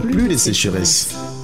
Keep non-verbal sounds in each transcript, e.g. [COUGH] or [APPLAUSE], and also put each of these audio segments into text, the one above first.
plus de sécheresse. conseil et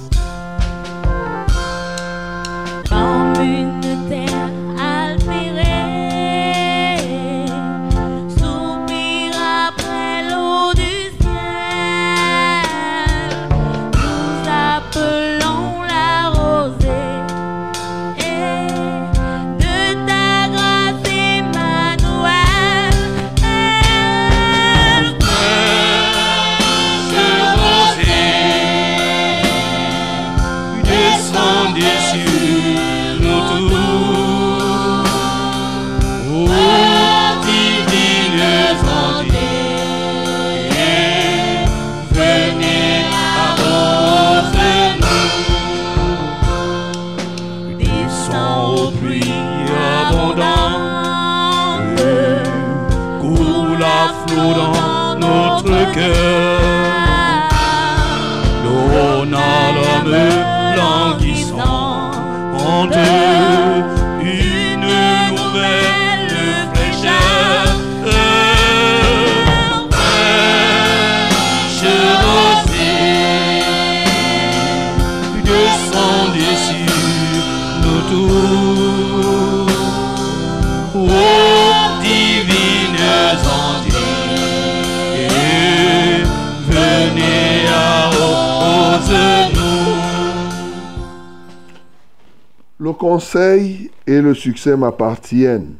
succès m'appartiennent.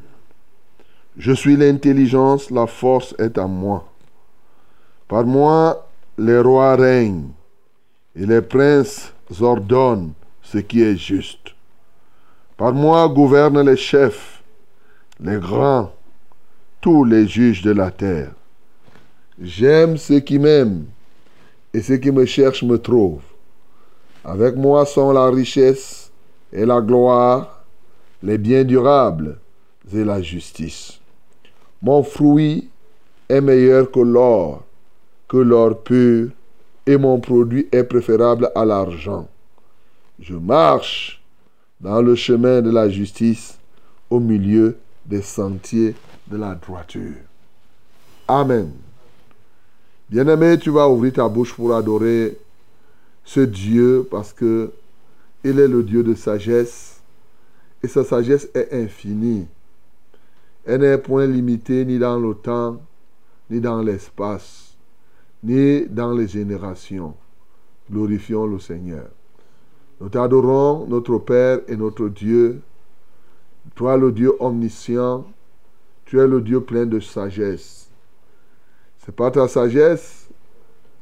Je suis l'intelligence, la force est à moi. Par moi, les rois règnent et les princes ordonnent ce qui est juste. Par moi gouvernent les chefs, les grands, tous les juges de la terre. J'aime ceux qui m'aiment et ceux qui me cherchent me trouvent. Avec moi sont la richesse et la gloire, les biens durables et la justice. Mon fruit est meilleur que l'or, que l'or pur, et mon produit est préférable à l'argent. Je marche dans le chemin de la justice au milieu des sentiers de la droiture. Amen. Bien-aimé, tu vas ouvrir ta bouche pour adorer ce Dieu parce que il est le Dieu de sagesse et sa sagesse est infinie. Elle n'est point limitée ni dans le temps, ni dans l'espace, ni dans les générations. Glorifions le Seigneur. Nous t'adorons, notre Père et notre Dieu. Toi, le Dieu omniscient, tu es le Dieu plein de sagesse. C'est par ta sagesse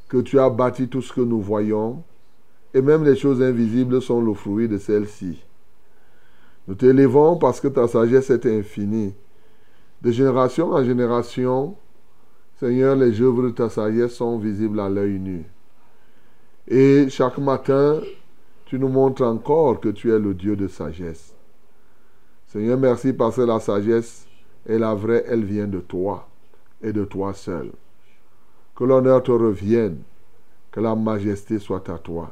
que tu as bâti tout ce que nous voyons et même les choses invisibles sont le fruit de celle-ci. Nous t'élévons parce que ta sagesse est infinie. De génération en génération, Seigneur, les œuvres de ta sagesse sont visibles à l'œil nu. Et chaque matin, tu nous montres encore que tu es le Dieu de sagesse. Seigneur, merci parce que la sagesse est la vraie, elle vient de toi et de toi seul. Que l'honneur te revienne, que la majesté soit à toi.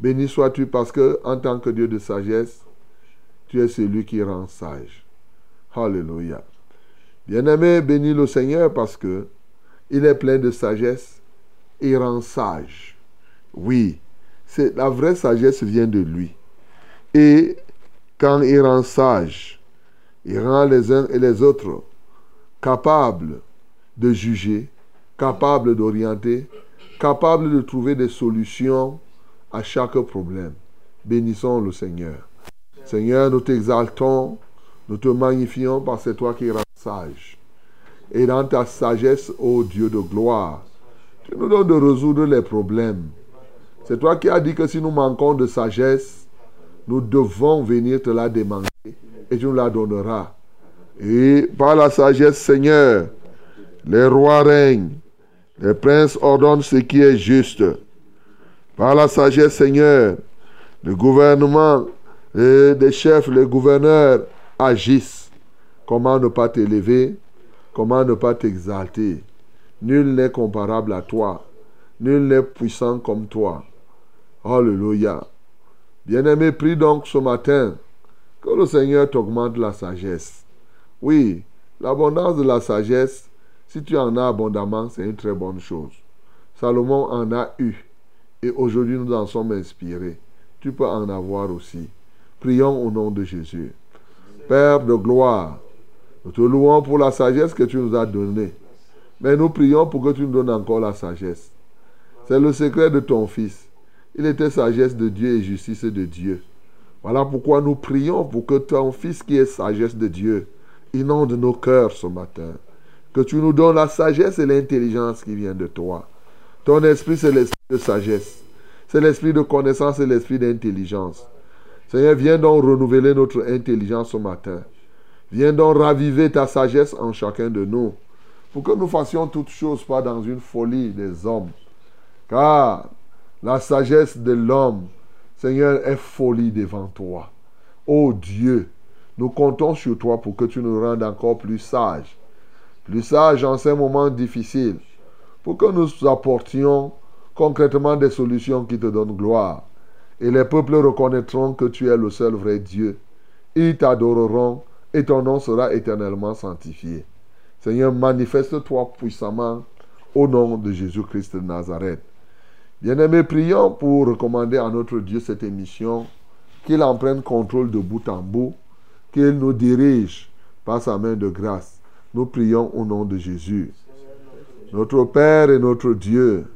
Béni sois-tu parce que, en tant que Dieu de sagesse, tu es celui qui rend sage. Alléluia. Bien-aimé, bénis le Seigneur parce que il est plein de sagesse et rend sage. Oui, c'est la vraie sagesse vient de lui. Et quand il rend sage, il rend les uns et les autres capables de juger, capables d'orienter, capables de trouver des solutions à chaque problème. Bénissons le Seigneur. Seigneur, nous t'exaltons, nous te magnifions parce que c'est toi qui es sage. Et dans ta sagesse, ô Dieu de gloire, tu nous donnes de résoudre les problèmes. C'est toi qui as dit que si nous manquons de sagesse, nous devons venir te la demander et tu nous la donneras. Et par la sagesse, Seigneur, les rois règnent, les princes ordonnent ce qui est juste. Par la sagesse, Seigneur, le gouvernement et des chefs, les gouverneurs agissent. Comment ne pas t'élever? Comment ne pas t'exalter? Nul n'est comparable à toi. Nul n'est puissant comme toi. Alléluia. Bien-aimé, prie donc ce matin que le Seigneur t'augmente la sagesse. Oui, l'abondance de la sagesse, si tu en as abondamment, c'est une très bonne chose. Salomon en a eu. Et aujourd'hui, nous en sommes inspirés. Tu peux en avoir aussi. Prions au nom de Jésus. Père de gloire, nous te louons pour la sagesse que tu nous as donnée. Mais nous prions pour que tu nous donnes encore la sagesse. C'est le secret de ton Fils. Il était sagesse de Dieu et justice de Dieu. Voilà pourquoi nous prions pour que ton Fils qui est sagesse de Dieu inonde nos cœurs ce matin. Que tu nous donnes la sagesse et l'intelligence qui vient de toi. Ton esprit, c'est l'esprit de sagesse. C'est l'esprit de connaissance et l'esprit d'intelligence. Seigneur, viens donc renouveler notre intelligence ce matin. Viens donc raviver ta sagesse en chacun de nous. Pour que nous fassions toutes choses pas dans une folie des hommes. Car la sagesse de l'homme, Seigneur, est folie devant toi. Ô Dieu, nous comptons sur toi pour que tu nous rendes encore plus sages. Plus sages en ces moments difficiles. Pour que nous apportions concrètement des solutions qui te donnent gloire. Et les peuples reconnaîtront que tu es le seul vrai Dieu. Ils t'adoreront et ton nom sera éternellement sanctifié. Seigneur, manifeste-toi puissamment au nom de Jésus-Christ de Nazareth. Bien-aimés, prions pour recommander à notre Dieu cette émission, qu'il en prenne contrôle de bout en bout, qu'il nous dirige par sa main de grâce. Nous prions au nom de Jésus. Notre Père et notre Dieu,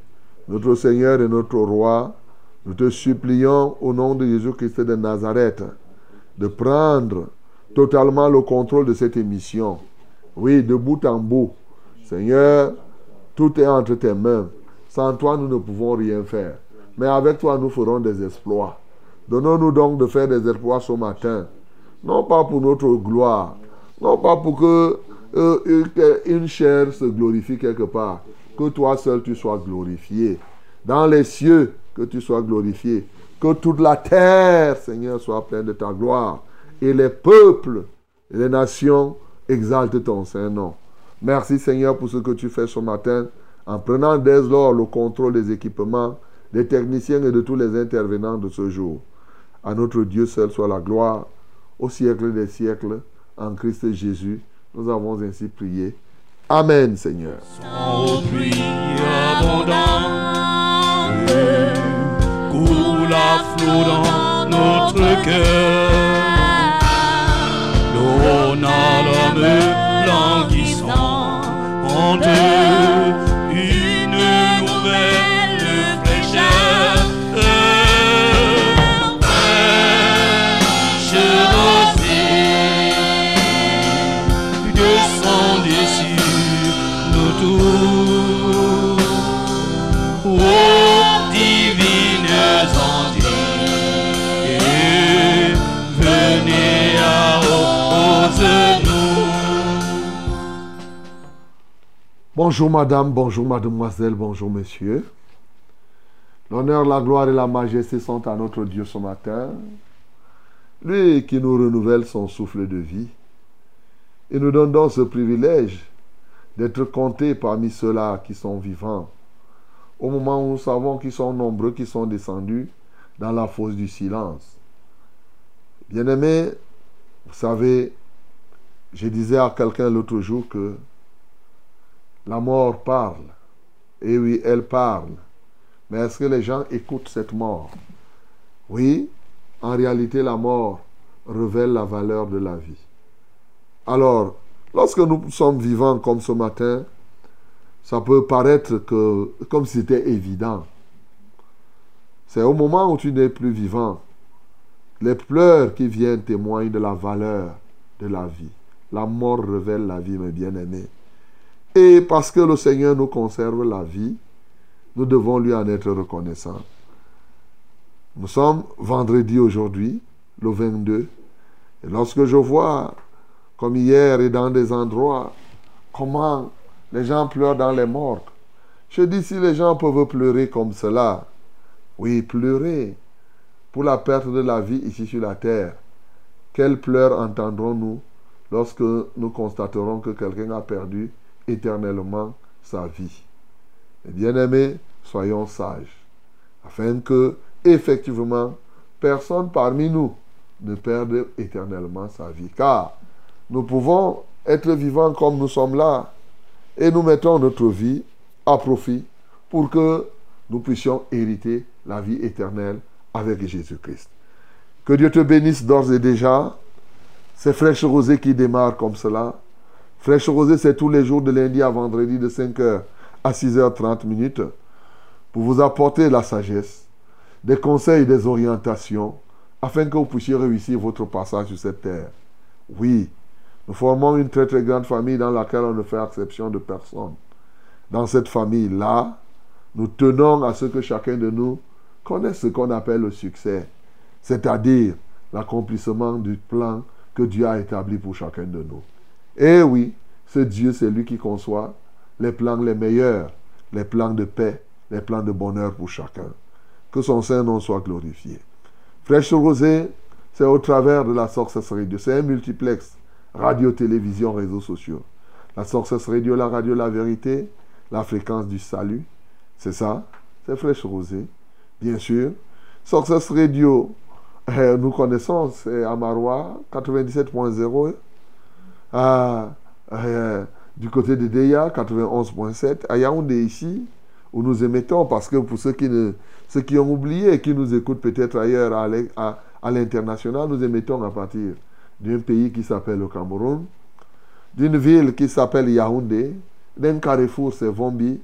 notre Seigneur et notre Roi, nous te supplions au nom de Jésus-Christ de Nazareth de prendre totalement le contrôle de cette émission. Oui, de bout en bout. Seigneur, tout est entre tes mains. Sans toi, nous ne pouvons rien faire. Mais avec toi, nous ferons des exploits. Donnons-nous donc de faire des exploits ce matin. Non pas pour notre gloire. Non pas pour que euh, une chair se glorifie quelque part. Que toi seul tu sois glorifié. Dans les cieux, que tu sois glorifié. Que toute la terre, Seigneur, soit pleine de ta gloire. Et les peuples les nations exaltent ton Saint-Nom. Merci, Seigneur, pour ce que tu fais ce matin en prenant dès lors le contrôle des équipements, des techniciens et de tous les intervenants de ce jour. À notre Dieu seul soit la gloire au siècle des siècles. En Christ Jésus, nous avons ainsi prié. Amen, Seigneur. Flot dans notre cœur. L'eau n'a l'homme languissant en Bonjour madame, bonjour mademoiselle, bonjour monsieur. L'honneur, la gloire et la majesté sont à notre Dieu ce matin. Lui qui nous renouvelle son souffle de vie. Et nous donne donc ce privilège d'être comptés parmi ceux-là qui sont vivants. Au moment où nous savons qu'ils sont nombreux qui sont descendus dans la fosse du silence. Bien-aimés, vous savez, je disais à quelqu'un l'autre jour que la mort parle. Et oui, elle parle. Mais est-ce que les gens écoutent cette mort? Oui, en réalité, la mort révèle la valeur de la vie. Alors, lorsque nous sommes vivants comme ce matin, ça peut paraître que, comme si c'était évident. C'est au moment où tu n'es plus vivant, les pleurs qui viennent témoignent de la valeur de la vie. La mort révèle la vie, mes bien-aimés. Et parce que le Seigneur nous conserve la vie, nous devons lui en être reconnaissants. Nous sommes vendredi aujourd'hui, le 22. Et lorsque je vois, comme hier et dans des endroits, comment les gens pleurent dans les morts, je dis si les gens peuvent pleurer comme cela, Oui, pleurer pour la perte de la vie ici sur la terre. Quels pleurs entendrons-nous lorsque nous constaterons que quelqu'un a perdu éternellement sa vie Bien-aimés, soyons sages, afin que, effectivement, personne parmi nous ne perde éternellement sa vie. Car nous pouvons être vivants comme nous sommes là et nous mettons notre vie à profit pour que nous puissions hériter la vie éternelle avec Jésus-Christ. Que Dieu te bénisse d'ores et déjà. C'est Fraîche Rosée qui démarre comme cela. Fraîche Rosée, c'est tous les jours de lundi à vendredi de 5h à 6h30 minutes pour vous apporter la sagesse, des conseils, des orientations, afin que vous puissiez réussir votre passage sur cette terre. Oui, nous formons une très très grande famille dans laquelle on ne fait exception de personne. Dans cette famille-là, nous tenons à ce que chacun de nous connaisse ce qu'on appelle le succès, c'est-à-dire l'accomplissement du plan que Dieu a établi pour chacun de nous. Et oui, ce Dieu, c'est lui qui conçoit les plans les meilleurs, les plans de paix, les plans de bonheur pour chacun. Que son Saint-Nom soit glorifié. Fraîche Rosée, c'est au travers de la Sources Radio. C'est un multiplex, radio, télévision, réseaux sociaux. La Sources Radio, la radio La Vérité, la fréquence du salut. C'est ça, c'est Fraîche Rosée. Bien sûr. Sources Radio, nous connaissons, c'est Amarois 97.0. Ah, euh, du côté de Deya, 91.7. À Yaoundé ici, où nous émettons, parce que pour ceux qui, ne, ceux qui ont oublié et qui nous écoutent peut-être ailleurs à l'international, nous émettons à partir d'un pays qui s'appelle le Cameroun, d'une ville qui s'appelle Yaoundé, d'un carrefour, c'est Vombi,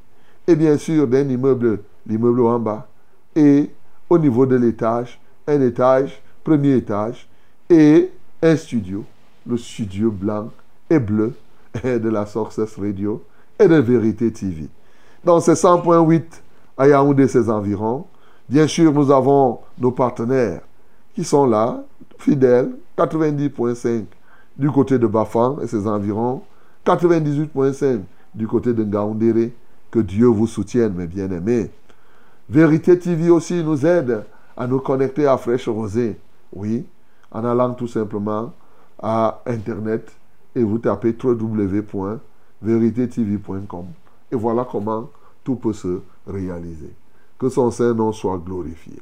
et bien sûr d'un immeuble, l'immeuble en bas, et au niveau de l'étage, un étage, premier étage, et un studio, le studio blanc et bleu [LAUGHS] de la Success Radio et de Vérité TV. Dans ces 100.8 à Yaoundé et ses environs, bien sûr, nous avons nos partenaires qui sont là, fidèles, 90.5 du côté de Bafang et ses environs, 98.5 du côté de Ngaoundéré. Que Dieu vous soutienne, mes bien-aimés. Vérité TV aussi nous aide à nous connecter à Fraîche Rosée. Oui, en allant tout simplement à Internet et vous tapez www.veritetv.com. Et voilà comment tout peut se réaliser. Que son Saint-Nom soit glorifié.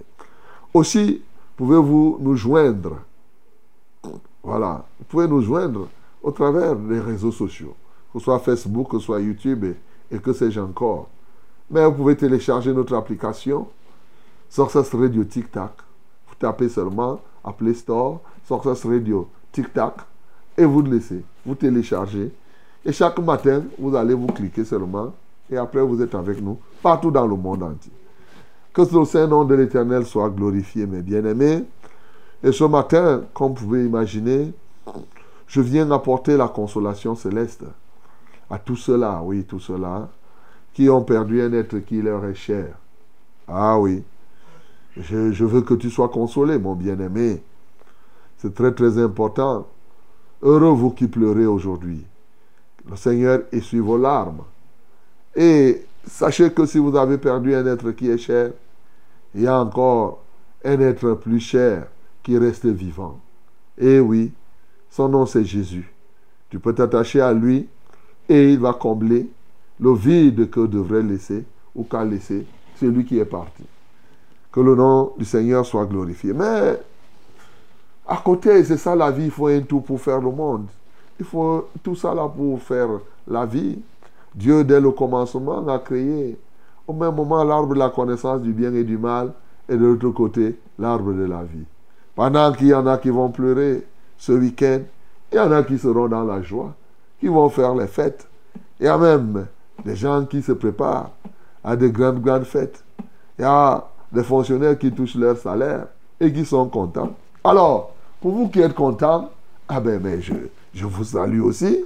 Aussi, pouvez-vous nous joindre? Voilà, vous pouvez nous joindre au travers des réseaux sociaux, que ce soit Facebook, que ce soit YouTube et, et que sais-je encore. Mais vous pouvez télécharger notre application Success Radio Tic Tac. Vous tapez seulement à Play Store Success Radio Tic Tac et vous le laissez. Vous téléchargez. Et chaque matin, vous allez vous cliquer seulement et après vous êtes avec nous partout dans le monde entier. Que le Saint-Nom de l'Éternel soit glorifié, mes bien-aimés. Et ce matin, comme vous pouvez imaginer, je viens apporter la consolation céleste à tous ceux-là, oui, tous ceux-là, qui ont perdu un être qui leur est cher. Ah oui, je, veux que tu sois consolé, mon bien-aimé. C'est très très important. Heureux vous qui pleurez aujourd'hui. Le Seigneur essuie vos larmes. Et sachez que si vous avez perdu un être qui est cher, il y a encore un être plus cher qui reste vivant. Et oui, son nom c'est Jésus. Tu peux t'attacher à lui et il va combler le vide que devrait laisser ou qu'a laissé celui qui est parti. Que le nom du Seigneur soit glorifié. Mais à côté, c'est ça la vie, il faut un tout pour faire le monde. Il faut tout ça là pour faire la vie. Dieu, dès le commencement, a créé au même moment l'arbre de la connaissance du bien et du mal et de l'autre côté, l'arbre de la vie. Pendant qu'il y en a qui vont pleurer ce week-end, il y en a qui seront dans la joie, qui vont faire les fêtes. Il y a même des gens qui se préparent à de grandes, grandes fêtes. Il y a des fonctionnaires qui touchent leur salaire et qui sont contents. Alors, pour vous qui êtes contents, ah ben, je, je vous salue aussi.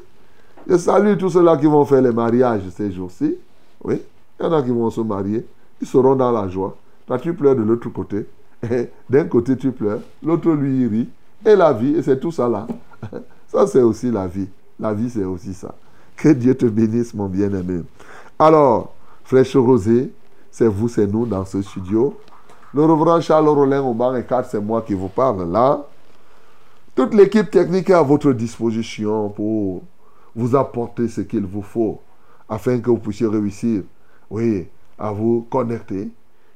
Je salue tous ceux-là qui vont faire les mariages ces jours-ci. Oui, il y en a qui vont se marier. Ils seront dans la joie. Toi, tu pleures de l'autre côté. [LAUGHS] D'un côté, tu pleures. L'autre, lui, il rit. Et la vie, et c'est tout ça là. [LAUGHS] Ça, c'est aussi la vie. La vie, c'est aussi ça. Que Dieu te bénisse, mon bien-aimé. Alors, Fraîche Rosée, c'est vous, c'est nous dans ce studio. Le reverend Charles Rollin au banc et 4, c'est moi qui vous parle là. Toute l'équipe technique est à votre disposition pour vous apporter ce qu'il vous faut afin que vous puissiez réussir, oui, à vous connecter.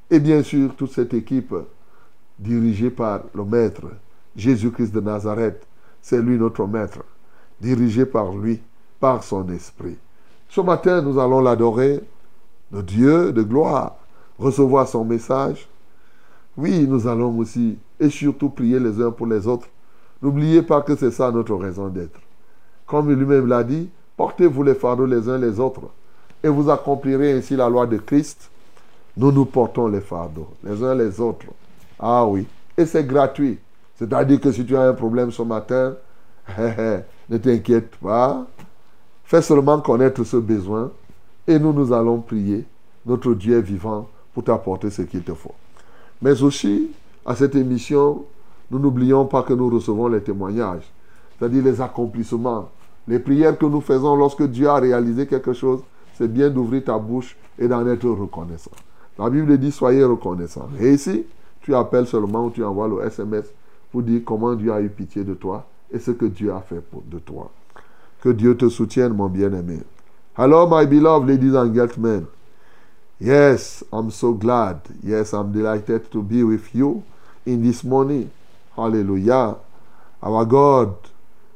Et bien sûr, toute cette équipe dirigée par le Maître, Jésus-Christ de Nazareth, c'est lui notre Maître, dirigé par lui, par son Esprit. Ce matin, nous allons l'adorer, le Dieu de gloire, recevoir son message. Oui, nous allons aussi et surtout prier les uns pour les autres. N'oubliez pas que c'est ça notre raison d'être. Comme lui-même l'a dit, portez-vous les fardeaux les uns les autres et vous accomplirez ainsi la loi de Christ. Nous nous portons les fardeaux les uns les autres. Ah oui, et c'est gratuit. C'est-à-dire que si tu as un problème ce matin, [LAUGHS] ne t'inquiète pas. Fais seulement connaître ce besoin et nous, nous allons prier. Notre Dieu est vivant pour t'apporter ce qu'il te faut. Mais aussi, à cette émission, nous n'oublions pas que nous recevons les témoignages, c'est-à-dire les accomplissements, les prières que nous faisons lorsque Dieu a réalisé quelque chose. C'est bien d'ouvrir ta bouche et d'en être reconnaissant. La Bible dit soyez reconnaissant. Et ici, tu appelles seulement ou tu envoies le SMS pour dire comment Dieu a eu pitié de toi et ce que Dieu a fait pour, de toi. Que Dieu te soutienne, mon bien-aimé. Hello, my beloved ladies and gentlemen. Yes, I'm so glad. Yes, I'm delighted to be with you in this morning. Hallelujah. Our God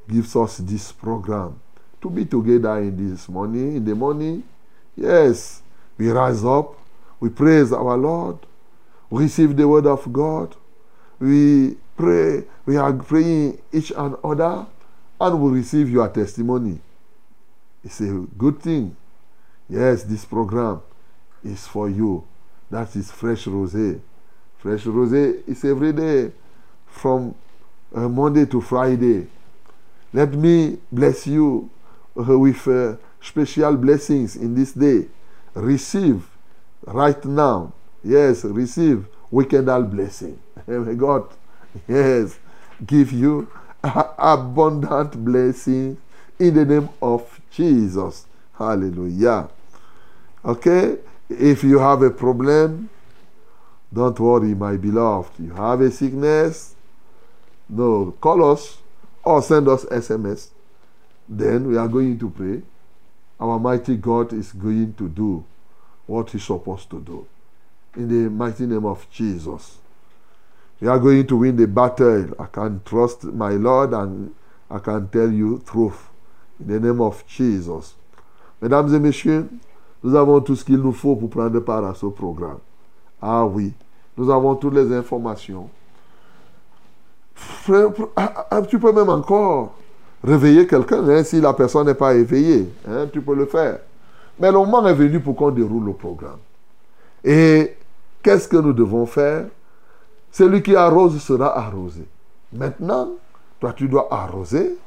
gives us this program to be together in this morning. In the morning, yes, we rise up, we praise our Lord, we receive the word of God, we pray, we are praying each and other, and we receive your testimony. It's a good thing. Yes, this program is for you. That is fresh rosé. Fresh rosé is every day from uh, Monday to Friday. Let me bless you uh, with uh, special blessings in this day. Receive right now. Yes, receive weekendal blessing. [LAUGHS] May God, yes, give you [LAUGHS] abundant blessing in the name of Jesus. Hallelujah. Okay? If you have a problem, don't worry, my beloved. You have a sickness, no, call us or send us SMS. Then we are going to pray. Our mighty God is going to do what He's supposed to do. In the mighty name of Jesus. We are going to win the battle. I can trust my Lord and I can tell you truth. In the name of Jesus. Mesdames et messieurs, nous avons tout ce qu'il nous faut pour prendre part à ce programme. Ah oui, nous avons toutes les informations. Tu peux même encore réveiller quelqu'un hein, si la personne n'est pas éveillée. Hein, tu peux le faire. Mais le moment est venu pour qu'on déroule le programme. Et qu'est-ce que nous devons faire? Celui qui arrose sera arrosé. Maintenant, toi tu dois arroser.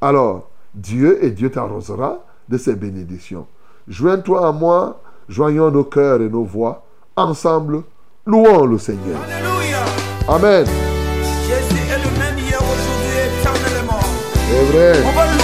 Alors, Dieu et Dieu t'arrosera de ses bénédictions. Joins-toi à moi, joignons nos cœurs et nos voix. Ensemble, louons le Seigneur. Alléluia. Amen. Jésus est le même hier, aujourd'hui et éternellement. C'est vrai.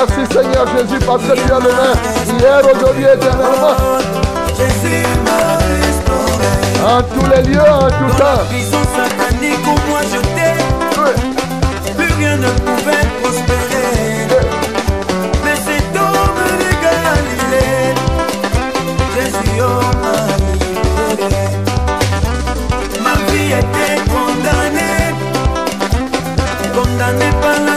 Merci Seigneur Jésus parce que tu es le même hier, aujourd'hui éternellement. Jésus m'a restauré. En tous les lieux, en tout Dans la temps. prison satanique où moi j'étais, Oui. plus rien ne pouvait prospérer. Mais cet homme de Galilée, Jésus oh, m'a libéré. Ma vie était condamnée, condamnée par la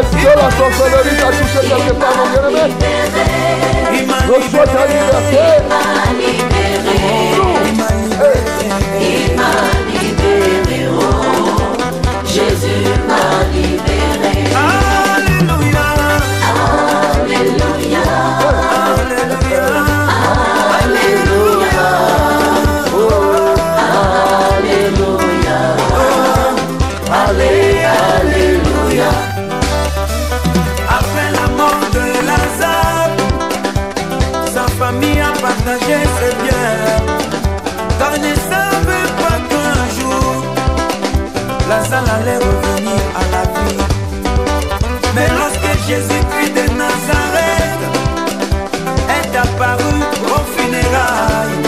Grazie la tua severità, tu sei que parlo veramente. Lo so già di da te. Jésus m'a libéré. Alléluia. Alléluia. Alléluia. Alléluia. Alléluia. Alléluia. Allait revenir à la vie. Mais lorsque Jésus-Christ de Nazareth est apparu au funérailles,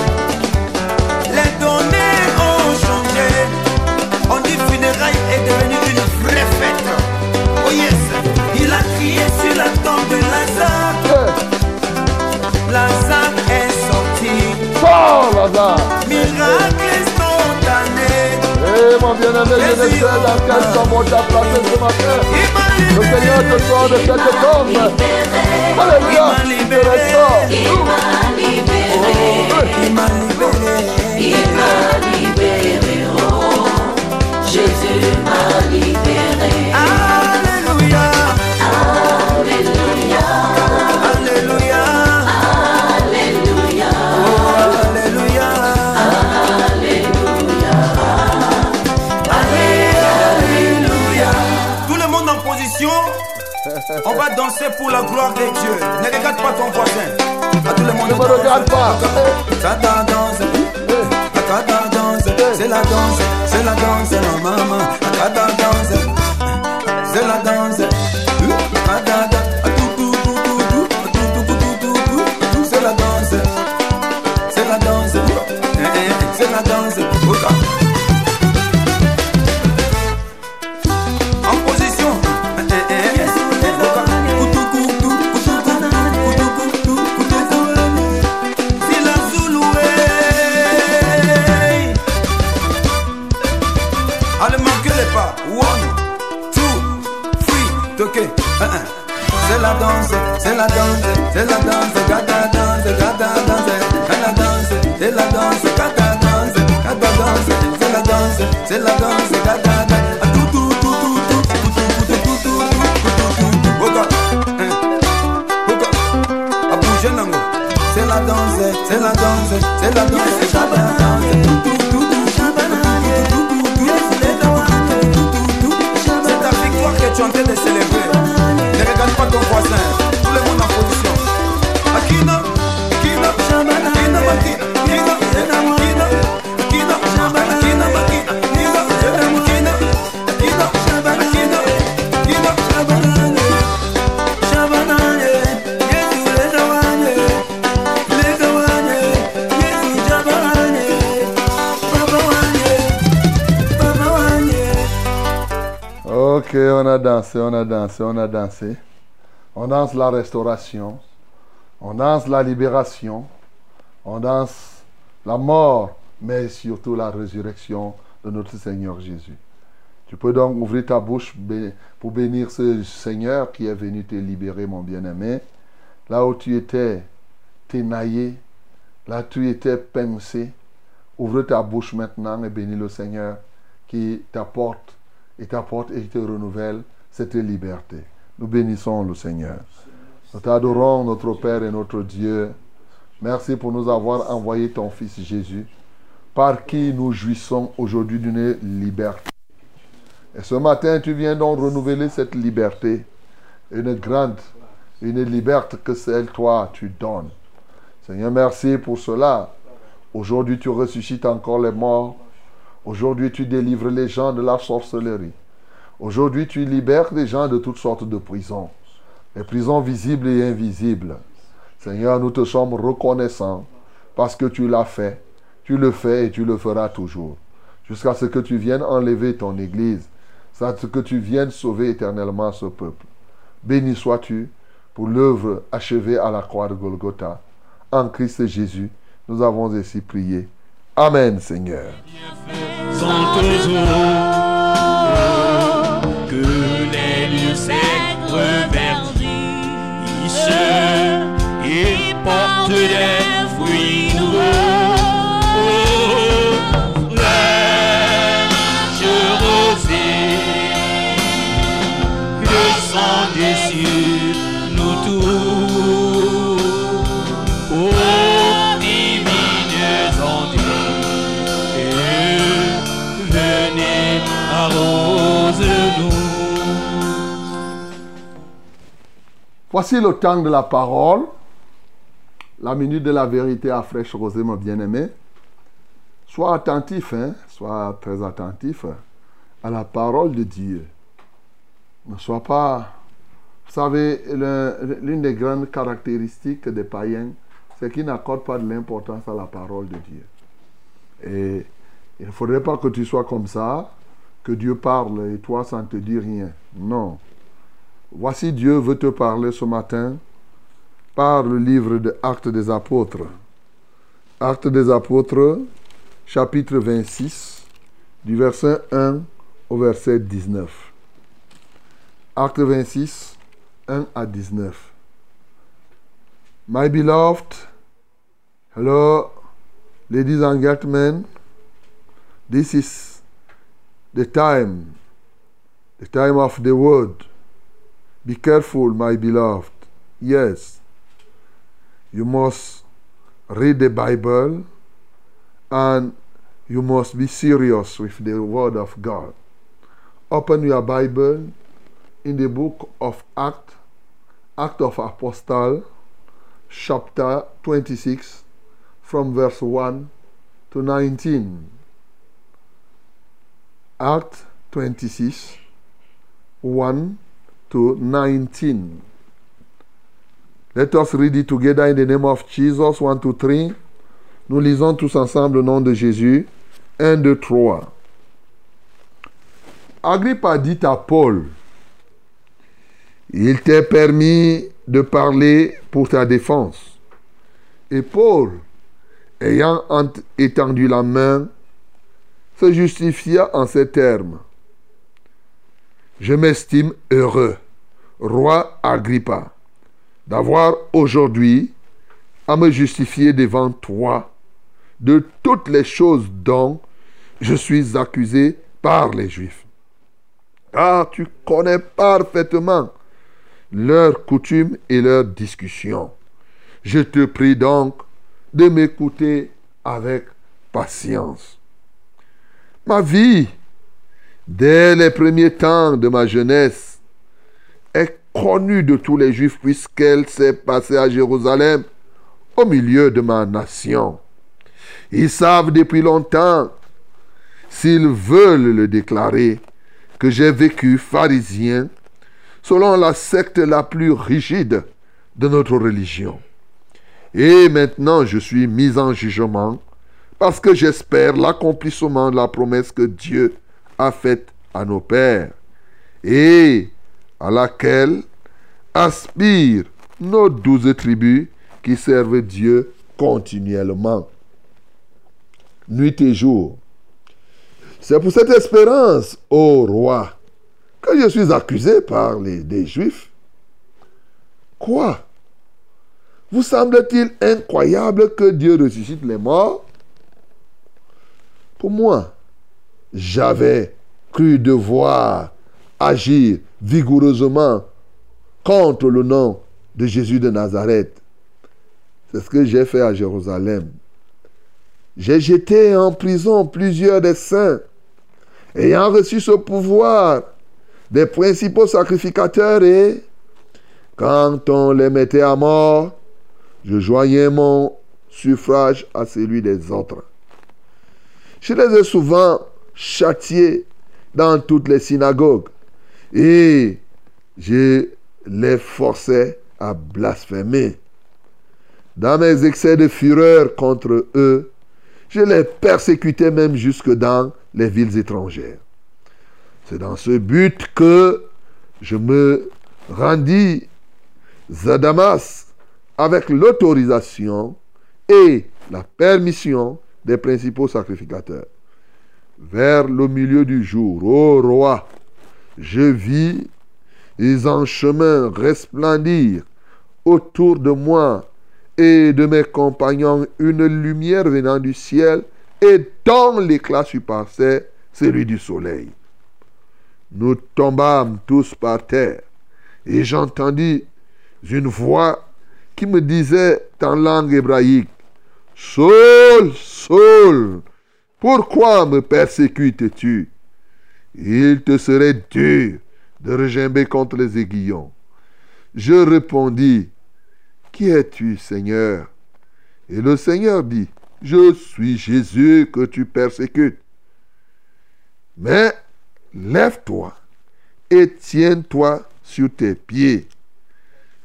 les données ont changé. On dit funérailles est devenu une vraie fête. Oh yes, il a crié sur la tombe de Lazare. Lazare est sorti. Sors, Lazare. Miracle mon bien-aimé, je ne sais placé ce matin. Le Seigneur te sort de cette tombe. Alléluia, te. Il m'a libéré, il m'a libéré, il m'a libéré. Va danser pour la gloire de Dieu. Ne regarde pas ton voisin. À tout le monde Ne me regarde pas. Ça danse. Akata danse, c'est la danse, c'est la danse, ma maman. Akata danse, c'est la danse. Danse, elle a dansé, Kata danse, Kata danse, elle a dansé, elle a dansé, Kata danse, Kata danse, c'est la danse, c'est la danse. On a dansé, on a dansé, on a dansé. On danse la restauration. On danse la libération. On danse la mort, mais surtout la résurrection de notre Seigneur Jésus. Tu peux donc ouvrir ta bouche pour bénir ce Seigneur qui est venu te libérer, mon bien-aimé. Là où tu étais ténaillé, là où tu étais pincé, ouvre ta bouche maintenant et bénis le Seigneur qui t'apporte et t'apporte et te renouvelle cette liberté. Nous bénissons le Seigneur. Nous t'adorons, notre Père et notre Dieu. Merci pour nous avoir envoyé ton Fils Jésus, par qui nous jouissons aujourd'hui d'une liberté. Et ce matin, tu viens donc renouveler cette liberté, une grande, une liberté que celle toi tu donnes. Seigneur, merci pour cela. Aujourd'hui, tu ressuscites encore les morts. Aujourd'hui, tu délivres les gens de la sorcellerie. Aujourd'hui, tu libères les gens de toutes sortes de prisons, les prisons visibles et invisibles. Seigneur, nous te sommes reconnaissants parce que tu l'as fait, tu le fais et tu le feras toujours, jusqu'à ce que tu viennes enlever ton Église, jusqu'à ce que tu viennes sauver éternellement ce peuple. Béni sois-tu pour l'œuvre achevée à la croix de Golgotha. En Christ Jésus, nous avons ainsi prié. Amen, Seigneur. Sainte eaux, que les lieux secs revertissent et portent des fruits nouveaux. Fraîche Voici le temps de la parole. la minute de la vérité à fraîche rosée, mon bien-aimé. Sois attentif, hein? sois très attentif à la parole de Dieu. Ne sois pas... Vous savez, l'une des grandes caractéristiques des païens, c'est qu'ils n'accordent pas de l'importance à la parole de Dieu. Et il ne faudrait pas que tu sois comme ça, que Dieu parle et toi, ça ne te dit rien. Non. Voici Dieu veut te parler ce matin par le livre de Actes des Apôtres. Actes des Apôtres, chapitre 26, du verset 1 au verset 19. Acte 26, 1 à 19. My beloved, hello, ladies and gentlemen, this is the time, the time of the word. Be careful, my beloved. Yes, you must read the Bible and you must be serious with the Word of God. Open your Bible in the book of Acts, Act of Apostle, chapter 26, from verse 1 to 19. Act 26, 1 to 19. Let us read it together in the name of Jesus. 1, 2, 3. Nous lisons tous ensemble le nom de Jésus. 1, 2, 3. Agrippa dit à Paul, il t'est permis de parler pour ta défense. Et Paul, ayant étendu la main, se justifia en ces termes. Je m'estime heureux, roi Agrippa, d'avoir aujourd'hui à me justifier devant toi de toutes les choses dont je suis accusé par les Juifs. Car tu connais parfaitement leurs coutumes et leurs discussions. Je te prie donc de m'écouter avec patience. Ma vie, dès les premiers temps de ma jeunesse, connue de tous les Juifs puisqu'elle s'est passée à Jérusalem, au milieu de ma nation. Ils savent depuis longtemps, s'ils veulent le déclarer, que j'ai vécu pharisien selon la secte la plus rigide de notre religion. Et maintenant je suis mis en jugement parce que j'espère l'accomplissement de la promesse que Dieu a faite à nos pères et à laquelle aspirent nos douze tribus qui servent Dieu continuellement, nuit et jour. C'est pour cette espérance, ô roi, que je suis accusé par les Juifs. Quoi? Vous semble-t-il incroyable que Dieu ressuscite les morts? Pour moi, j'avais cru devoir agir vigoureusement contre le nom de Jésus de Nazareth. C'est ce que j'ai fait à Jérusalem. J'ai jeté en prison plusieurs des saints, ayant reçu ce pouvoir des principaux sacrificateurs et, quand on les mettait à mort, je joignais mon suffrage à celui des autres. Je les ai souvent châtiés dans toutes les synagogues et je les forçais à blasphémer. Dans mes excès de fureur contre eux, je les persécutais même jusque dans les villes étrangères. C'est dans ce but que je me rendis à Damas avec l'autorisation et la permission des principaux sacrificateurs. Vers le milieu du jour, ô roi, je vis les en chemin resplendir autour de moi et de mes compagnons une lumière venant du ciel et dont l'éclat surpassait celui du soleil. Nous tombâmes tous par terre et j'entendis une voix qui me disait en langue hébraïque, Saul, Saul, pourquoi me persécutes-tu? Il te serait dur de regimber contre les aiguillons. Je répondis, Qui es-tu, Seigneur? Et le Seigneur dit, je suis Jésus que tu persécutes. Mais lève-toi et tiens-toi sur tes pieds,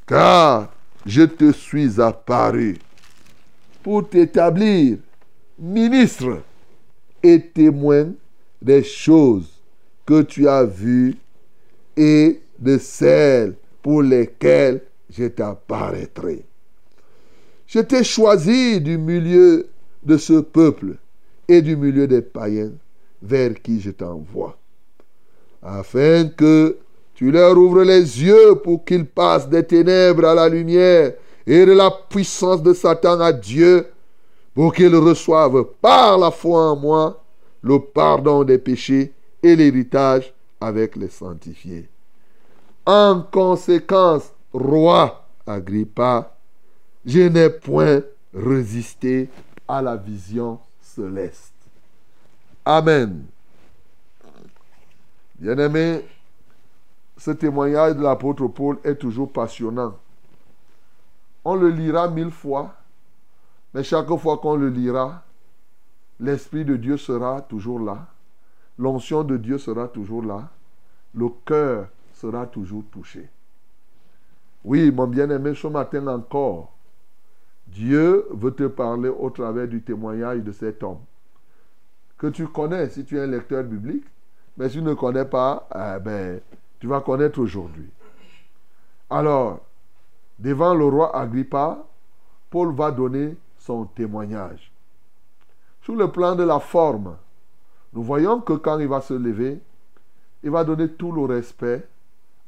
car je te suis apparu pour t'établir ministre et témoin des choses que tu as vues et de celles pour lesquelles je t'apparaîtrai. Je t'ai choisi du milieu de ce peuple et du milieu des païens vers qui je t'envoie, afin que tu leur ouvres les yeux pour qu'ils passent des ténèbres à la lumière et de la puissance de Satan à Dieu, pour qu'ils reçoivent par la foi en moi le pardon des péchés et l'héritage avec les sanctifiés. En conséquence, roi Agrippa, je n'ai point résisté à la vision céleste. Amen. Bien-aimé, ce témoignage de l'apôtre Paul est toujours passionnant. On le lira mille fois, mais chaque fois qu'on le lira, l'Esprit de Dieu sera toujours là, l'onction de Dieu sera toujours là, le cœur sera toujours touché. Oui, mon bien-aimé, ce matin encore, Dieu veut te parler au travers du témoignage de cet homme que tu connais si tu es un lecteur biblique, mais si tu ne connais pas, eh ben, tu vas connaître aujourd'hui. Alors, devant le roi Agrippa, Paul va donner son témoignage. Sur le plan de la forme, nous voyons que quand il va se lever, il va donner tout le respect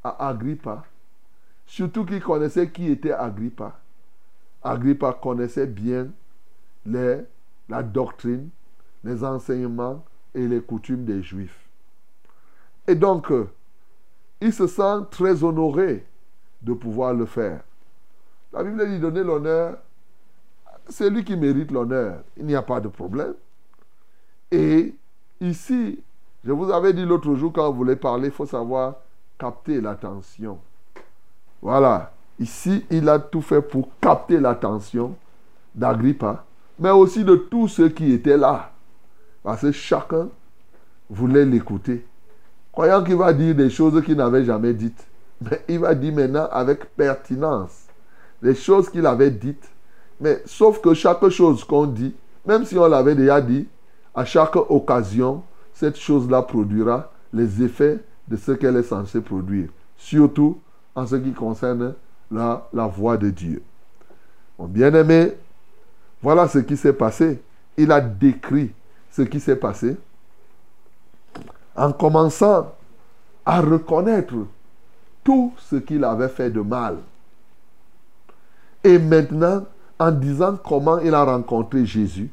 à Agrippa, surtout qu'il connaissait qui était Agrippa. Agrippa connaissait bien la doctrine, les enseignements et les coutumes des Juifs. Et donc, euh, il se sent très honoré de pouvoir le faire. La Bible dit donner l'honneur, c'est lui qui mérite l'honneur. Il n'y a pas de problème. Et ici, je vous avais dit l'autre jour quand vous voulez parler, il faut savoir capter l'attention. Voilà. Ici, il a tout fait pour capter l'attention d'Agrippa, mais aussi de tous ceux qui étaient là. Parce que chacun voulait l'écouter. Croyant qu'il va dire des choses qu'il n'avait jamais dites. Mais il va dire maintenant avec pertinence les choses qu'il avait dites. Mais sauf que chaque chose qu'on dit, même si on l'avait déjà dit, à chaque occasion, cette chose-là produira les effets de ce qu'elle est censée produire. Surtout en ce qui concerne la, voix de Dieu. Mon bien-aimé, voilà ce qui s'est passé. Il a décrit ce qui s'est passé en commençant à reconnaître tout ce qu'il avait fait de mal. Et maintenant, en disant comment il a rencontré Jésus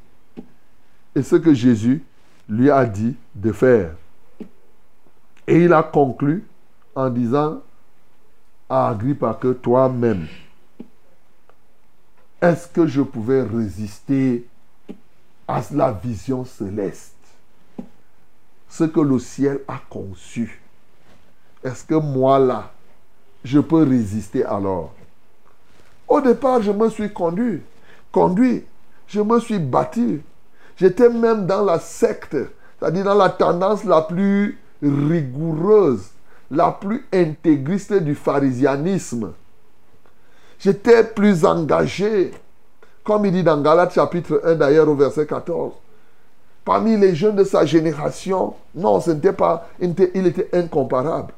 et ce que Jésus lui a dit de faire. Et il a conclu en disant à Agrippa que toi-même, est-ce que je pouvais résister à la vision céleste? Ce que le ciel a conçu. Est-ce que moi là, je peux résister alors? Au départ, je me suis conduit, conduit, je me suis battu. J'étais même dans la secte, c'est-à-dire dans la tendance la plus rigoureuse, la plus intégriste du pharisianisme. J'étais plus engagé comme il dit dans Galates chapitre 1 d'ailleurs au verset 14. Parmi les jeunes de sa génération, non, ce n'était pas, il était, incomparable.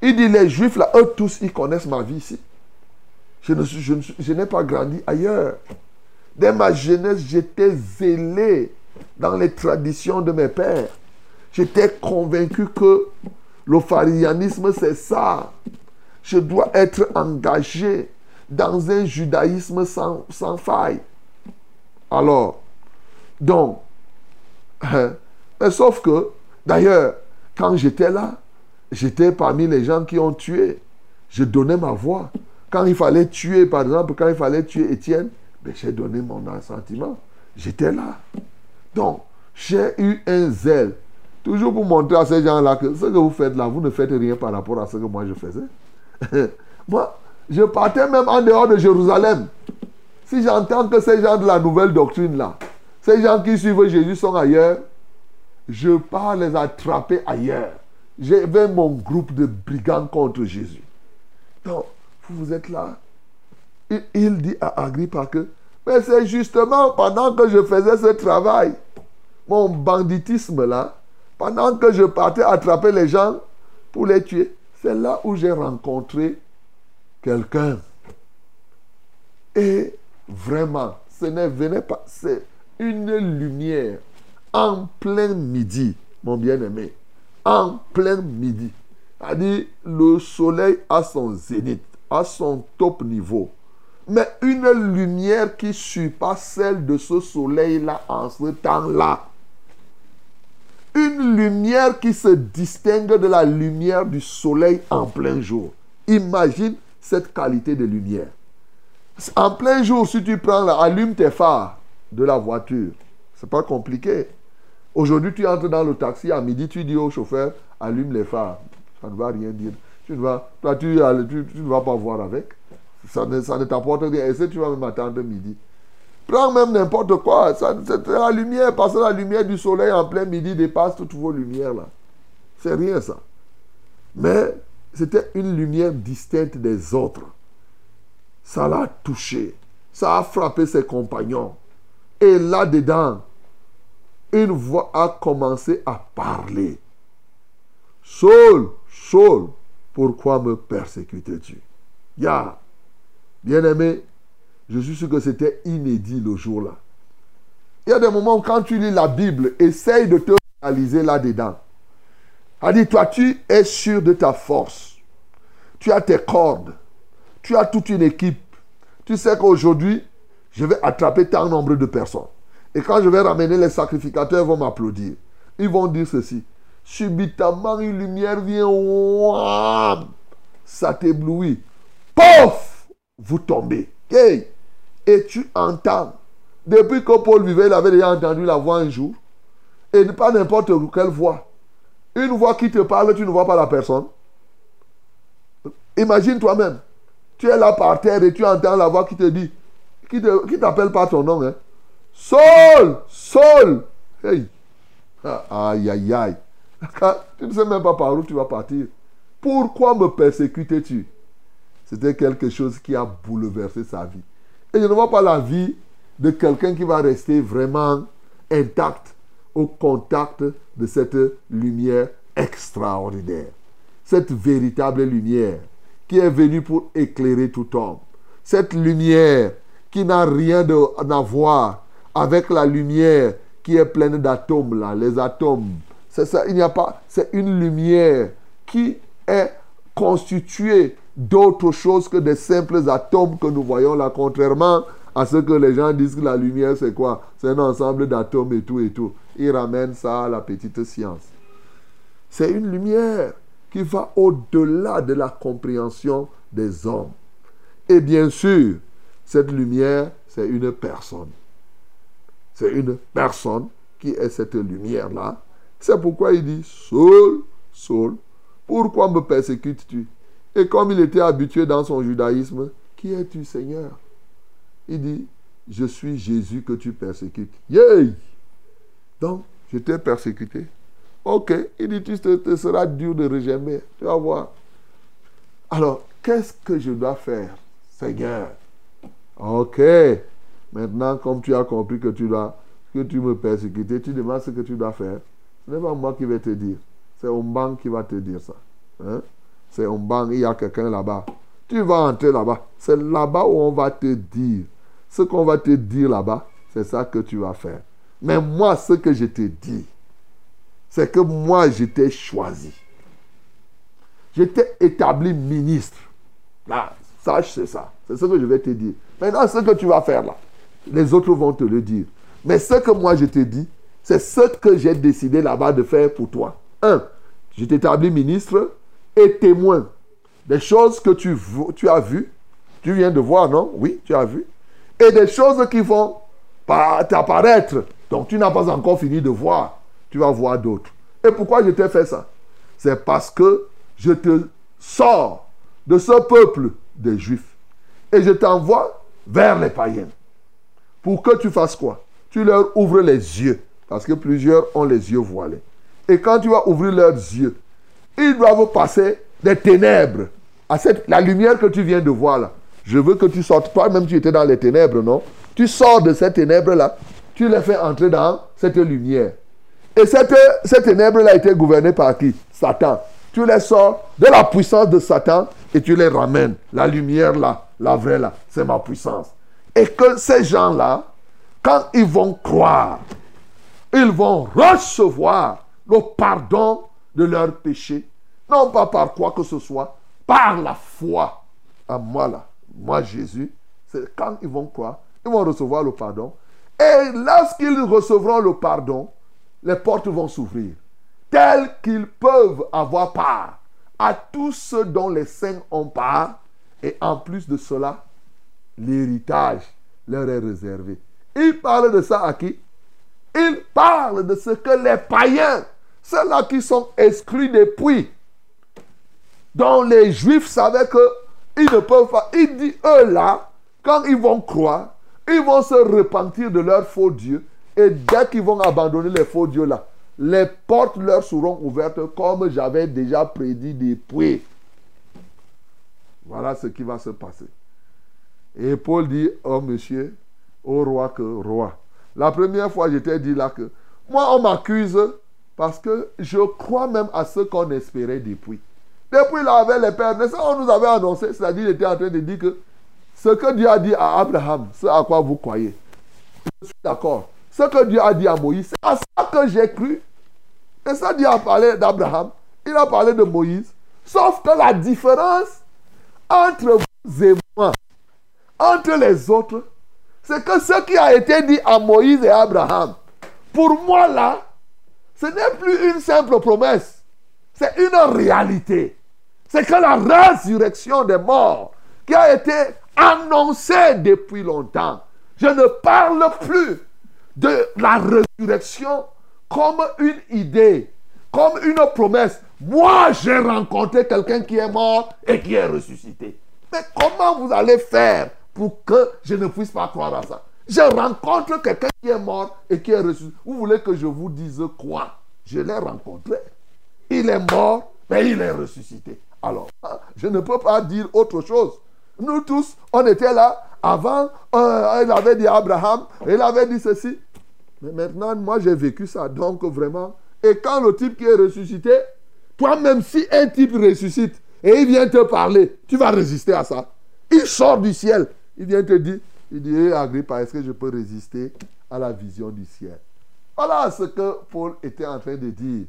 Il dit, les juifs là, eux tous, ils connaissent ma vie ici. Je, n'ai pas grandi ailleurs. Dès ma jeunesse, j'étais zélé dans les traditions de mes pères. J'étais convaincu que le pharisianisme, c'est ça. Je dois être engagé dans un judaïsme sans, faille. Alors, donc, [LAUGHS] sauf que, d'ailleurs, quand j'étais là, j'étais parmi les gens qui ont tué. Je donnais ma voix. Quand il fallait tuer, par exemple, quand il fallait tuer Étienne, ben, j'ai donné mon assentiment. J'étais là. Donc, j'ai eu un zèle. Toujours pour montrer à ces gens-là que ce que vous faites là, vous ne faites rien par rapport à ce que moi je faisais. [LAUGHS] moi, je partais même en dehors de Jérusalem. Si j'entends que ces gens de la nouvelle doctrine là, ces gens qui suivent Jésus sont ailleurs, je pars les attraper ailleurs. J'ai mon groupe de brigands contre Jésus. Donc, vous êtes là. Il, dit à Agrippa que, mais c'est justement pendant que je faisais ce travail, mon banditisme là, pendant que je partais attraper les gens pour les tuer, c'est là où j'ai rencontré quelqu'un. Et vraiment, ce n'est venait pas, c'est une lumière en plein midi, mon bien-aimé. En plein midi. C'est-à-dire, le soleil a son zénith, à son top niveau. Mais une lumière qui surpasse celle de ce soleil-là en ce temps-là. Une lumière qui se distingue de la lumière du soleil en plein jour. Imagine cette qualité de lumière. En plein jour, si tu prends allume tes phares de la voiture. C'est pas compliqué. Aujourd'hui, tu entres dans le taxi, à midi, tu dis au chauffeur, allume les phares. Ça ne va rien dire. Tu vas, toi, tu, ne vas pas voir avec. Ça ne, ça t'apporte rien. Et si tu vas même attendre midi. Prends même n'importe quoi. C'est la lumière, parce que la lumière du soleil en plein midi dépasse toutes vos lumières là. C'est rien ça. Mais c'était une lumière distincte des autres. Ça l'a touché. Ça a frappé ses compagnons. Et là-dedans, une voix a commencé à parler. Saul, Saul, pourquoi me persécutes-tu? Ya, bien-aimé, je suis sûr que c'était inédit le jour-là. Il y a des moments où quand tu lis la Bible, essaye de te réaliser là-dedans. A dit, toi, tu es sûr de ta force. Tu as tes cordes. Tu as toute une équipe. Tu sais qu'aujourd'hui, je vais attraper tant nombre de personnes. Et quand je vais ramener les sacrificateurs, ils vont m'applaudir. Ils vont dire ceci. Subitement, une lumière vient. Ça t'éblouit. Pouf Vous tombez. Et tu entends. Depuis que Paul vivait, il avait déjà entendu la voix un jour. Et pas n'importe quelle voix. Une voix qui te parle, tu ne vois pas la personne. Imagine toi-même. Tu es là par terre et tu entends la voix qui te dit, qui t'appelle par ton nom. Hein. Saul, Saul. Hey. Ah, aïe, aïe, aïe. [LAUGHS] Tu ne sais même pas par où tu vas partir. Pourquoi me persécutes-tu? C'était quelque chose qui a bouleversé sa vie. Et je ne vois pas la vie de quelqu'un qui va rester vraiment intact au contact de cette lumière extraordinaire. Cette véritable lumière qui est venue pour éclairer tout homme. Cette lumière qui n'a rien à voir avec la lumière qui est pleine d'atomes là, les atomes. C'est ça, il n'y a pas, c'est une lumière qui est constituée d'autre chose que des simples atomes que nous voyons là, contrairement à ce que les gens disent que la lumière c'est quoi? C'est un ensemble d'atomes et tout et tout. Ils ramènent ça à la petite science. C'est une lumière qui va au-delà de la compréhension des hommes. Et bien sûr, cette lumière, c'est une personne. C'est une personne qui est cette lumière-là. C'est pourquoi il dit, Saul, Saul, pourquoi me persécutes-tu? Et comme il était habitué dans son judaïsme, qui es-tu Seigneur? Il dit, je suis Jésus que tu persécutes. Yay Donc, je t'ai persécuté. Ok, il dit, tu te, seras dur de rejeter. Tu vas voir. Alors, qu'est-ce que je dois faire, Seigneur? Ok. Maintenant, comme tu as compris que tu dois, que tu me persécutes, tu demandes ce que tu dois faire. Ce n'est pas moi qui vais te dire. C'est Omban qui va te dire ça. Hein? C'est Omban, il y a quelqu'un là-bas. Tu vas entrer là-bas. C'est là-bas où on va te dire. Ce qu'on va te dire là-bas, c'est ça que tu vas faire. Mais moi, ce que je te dis, c'est que moi, je t'ai choisi. Je t'ai établi ministre. Là, sache, c'est ça. C'est ce que je vais te dire. Maintenant, ce que tu vas faire là, les autres vont te le dire. Mais ce que moi, je te dis, c'est ce que j'ai décidé là-bas de faire pour toi. Un, je t'établis ministre témoin des choses que tu, tu as vues. Tu viens de voir, non? Oui, tu as vu. Et des choses qui vont t'apparaître. Donc, tu n'as pas encore fini de voir tu vas voir d'autres. Et pourquoi je t'ai fait ça? C'est parce que je te sors de ce peuple des Juifs et je t'envoie vers les païens. pour que tu fasses quoi? Tu leur ouvres les yeux, parce que plusieurs ont les yeux voilés. Et quand tu vas ouvrir leurs yeux, ils doivent passer des ténèbres à cette, la lumière que tu viens de voir là. Je veux que tu sortes. Toi-même, tu étais dans les ténèbres, non? Tu sors de ces ténèbres-là, tu les fais entrer dans cette lumière. Et cette, cette ténèbre-là été gouvernée par qui? Satan. Tu les sors de la puissance de Satan et tu les ramènes. La lumière là, la vraie là, c'est ma puissance. Et que ces gens-là, quand ils vont croire, ils vont recevoir le pardon de leurs péchés. Non pas par quoi que ce soit, par la foi à moi là, moi Jésus. C'est quand ils vont croire, ils vont recevoir le pardon. Et lorsqu'ils recevront le pardon, les portes vont s'ouvrir, telles qu'ils peuvent avoir part à tous ceux dont les saints ont part, et en plus de cela, l'héritage leur est réservé. Il parle de ça à qui? Il parle de ce que les païens, ceux-là qui sont exclus des puits, dont les juifs savaient qu'ils ne peuvent pas. Il dit, eux là, quand ils vont croire, ils vont se repentir de leur faux Dieu. Et dès qu'ils vont abandonner les faux dieux là, les portes leur seront ouvertes comme j'avais déjà prédit depuis. Voilà ce qui va se passer. Et Paul dit, oh monsieur, au roi que roi. La première fois, je t'ai dit là que moi, on m'accuse parce que je crois même à ce qu'on espérait depuis. Depuis là, avec les pères, on nous avait annoncé, c'est-à-dire, il était en train de dire que ce que Dieu a dit à Abraham, c'est à quoi vous croyez. Je suis d'accord. Ce que Dieu a dit à Moïse, c'est à ça que j'ai cru. Et ça, Dieu a parlé d'Abraham, il a parlé de Moïse. Sauf que la différence entre vous et moi, entre les autres, c'est que ce qui a été dit à Moïse et Abraham, pour moi là, ce n'est plus une simple promesse, c'est une réalité. C'est que la résurrection des morts qui a été annoncée depuis longtemps, je ne parle plus de la résurrection comme une idée, comme une promesse. Moi, j'ai rencontré quelqu'un qui est mort et qui est ressuscité. Mais comment vous allez faire pour que je ne puisse pas croire à ça? Je rencontre quelqu'un qui est mort et qui est ressuscité. Vous voulez que je vous dise quoi? Je l'ai rencontré. Il est mort, mais il est ressuscité. Alors, hein, je ne peux pas dire autre chose. Nous tous, on était là. Avant, il avait dit Abraham, il avait dit ceci. Mais maintenant, moi, j'ai vécu ça. Donc, vraiment. Et quand le type qui est ressuscité, toi-même, si un type ressuscite et il vient te parler, tu vas résister à ça. Il sort du ciel. Il vient te dire, il dit, Agrippa, est-ce que je peux résister à la vision du ciel Voilà ce que Paul était en train de dire.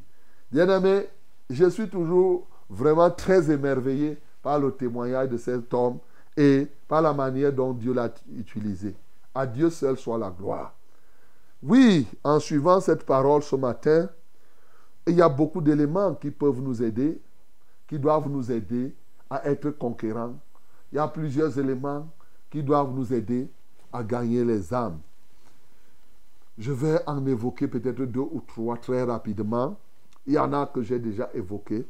Bien-aimé, je suis toujours vraiment très émerveillé par le témoignage de cet homme et par la manière dont Dieu l'a utilisé. À Dieu seul soit la gloire. Oui, en suivant cette parole ce matin, il y a beaucoup d'éléments qui peuvent nous aider, qui doivent nous aider à être conquérants. Il y a plusieurs éléments qui doivent nous aider à gagner les âmes. Je vais en évoquer peut-être deux ou trois très rapidement. Il y en a que j'ai déjà évoqués.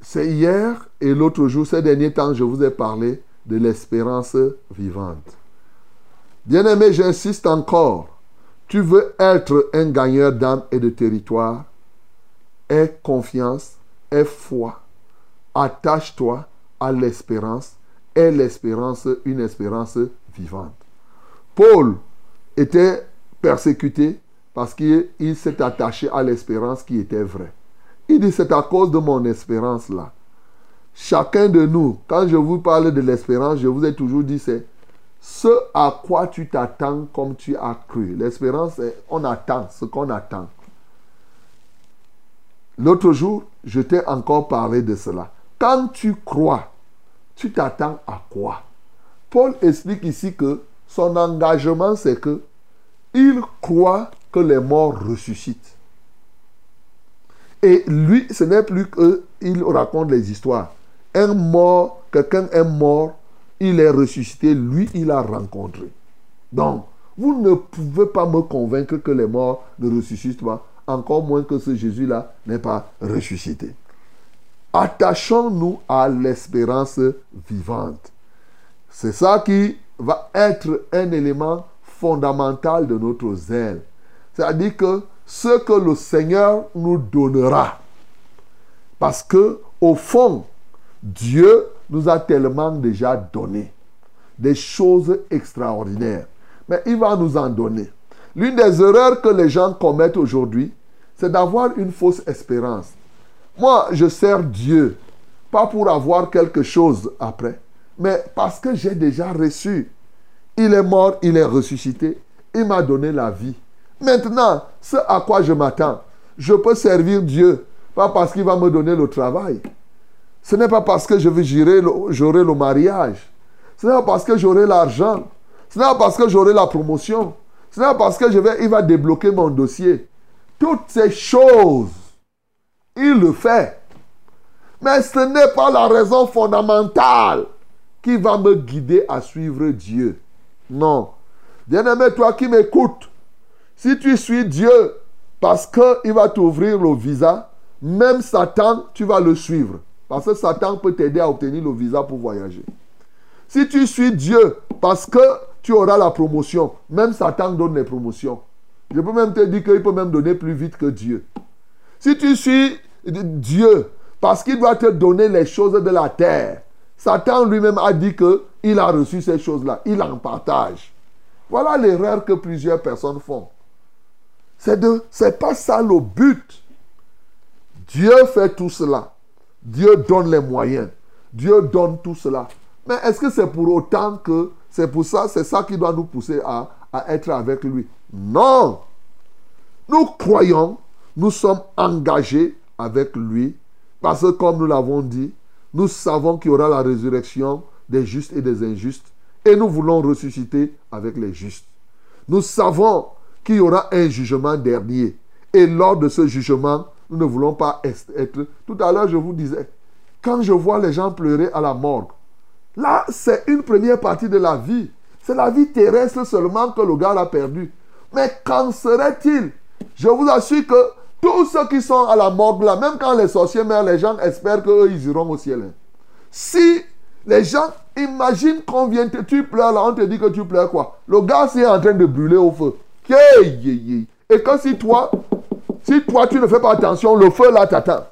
C'est hier et l'autre jour, ces derniers temps, je vous ai parlé de l'espérance vivante. Bien-aimé, j'insiste encore. Tu veux être un gagneur d'âme et de territoire. Aie confiance, aie foi. Attache-toi à l'espérance. Aie l'espérance une espérance vivante. Paul était persécuté parce qu'il s'est attaché à l'espérance qui était vraie. Il dit, c'est à cause de mon espérance là. Chacun de nous, quand je vous parle de l'espérance, je vous ai toujours dit, c'est ce à quoi tu t'attends comme tu as cru. L'espérance, on attend ce qu'on attend. L'autre jour, je t'ai encore parlé de cela. Quand tu crois, tu t'attends à quoi? Paul explique ici que son engagement, c'est que il croit que les morts ressuscitent. Et lui, ce n'est plus qu'il raconte les histoires. Un mort, quelqu'un est mort, il est ressuscité, lui, il a rencontré. Donc, vous ne pouvez pas me convaincre que les morts ne ressuscitent pas, encore moins que ce Jésus-là n'est pas ressuscité. Attachons-nous à l'espérance vivante. C'est ça qui va être un élément fondamental de notre zèle. C'est-à-dire que ce que le Seigneur nous donnera. Parce que, au fond, Dieu nous a tellement déjà donné des choses extraordinaires. Mais il va nous en donner. L'une des erreurs que les gens commettent aujourd'hui, c'est d'avoir une fausse espérance. Moi, je sers Dieu, pas pour avoir quelque chose après, mais parce que j'ai déjà reçu. Il est mort, il est ressuscité, il m'a donné la vie. Maintenant, ce à quoi je m'attends, je peux servir Dieu, pas parce qu'il va me donner le travail. Ce n'est pas parce que je vais j'aurai le mariage. Ce n'est pas parce que j'aurai l'argent. Ce n'est pas parce que j'aurai la promotion. Ce n'est pas parce que je vais, il va débloquer mon dossier. Toutes ces choses, il le fait. Mais ce n'est pas la raison fondamentale qui va me guider à suivre Dieu. Non. Bien-aimé, toi qui m'écoutes, si tu suis Dieu parce qu'il va t'ouvrir le visa, même Satan, tu vas le suivre. Parce que Satan peut t'aider à obtenir le visa pour voyager. Si tu suis Dieu parce que tu auras la promotion, même Satan donne les promotions. Je peux même te dire qu'il peut même donner plus vite que Dieu. Si tu suis Dieu parce qu'il doit te donner les choses de la terre, Satan lui-même a dit qu'il a reçu ces choses-là. Il en partage. Voilà l'erreur que plusieurs personnes font. C'est de, c'est pas ça le but. Dieu fait tout cela. Dieu donne les moyens. Dieu donne tout cela. Mais est-ce que c'est pour autant que c'est pour ça, c'est ça qui doit nous pousser à, à être avec lui? Non. Nous croyons, nous sommes engagés avec lui parce que comme nous l'avons dit, nous savons qu'il y aura la résurrection des justes et des injustes. Et nous voulons ressusciter avec les justes. Nous savons qu'il y aura un jugement dernier. Et lors de ce jugement, nous ne voulons pas être... Tout à l'heure, je vous disais, quand je vois les gens pleurer à la morgue, là, c'est une première partie de la vie. C'est la vie terrestre seulement que le gars a perdu. Mais qu'en serait-il? Je vous assure que tous ceux qui sont à la morgue là, même quand les sorciers meurent, les gens espèrent qu'eux, ils iront au ciel. Si les gens imaginent qu'on vient, tu pleures là, on te dit que tu pleures quoi? Le gars, c'est en train de brûler au feu. Et que si toi, si toi tu ne fais pas attention, le feu là t'attend.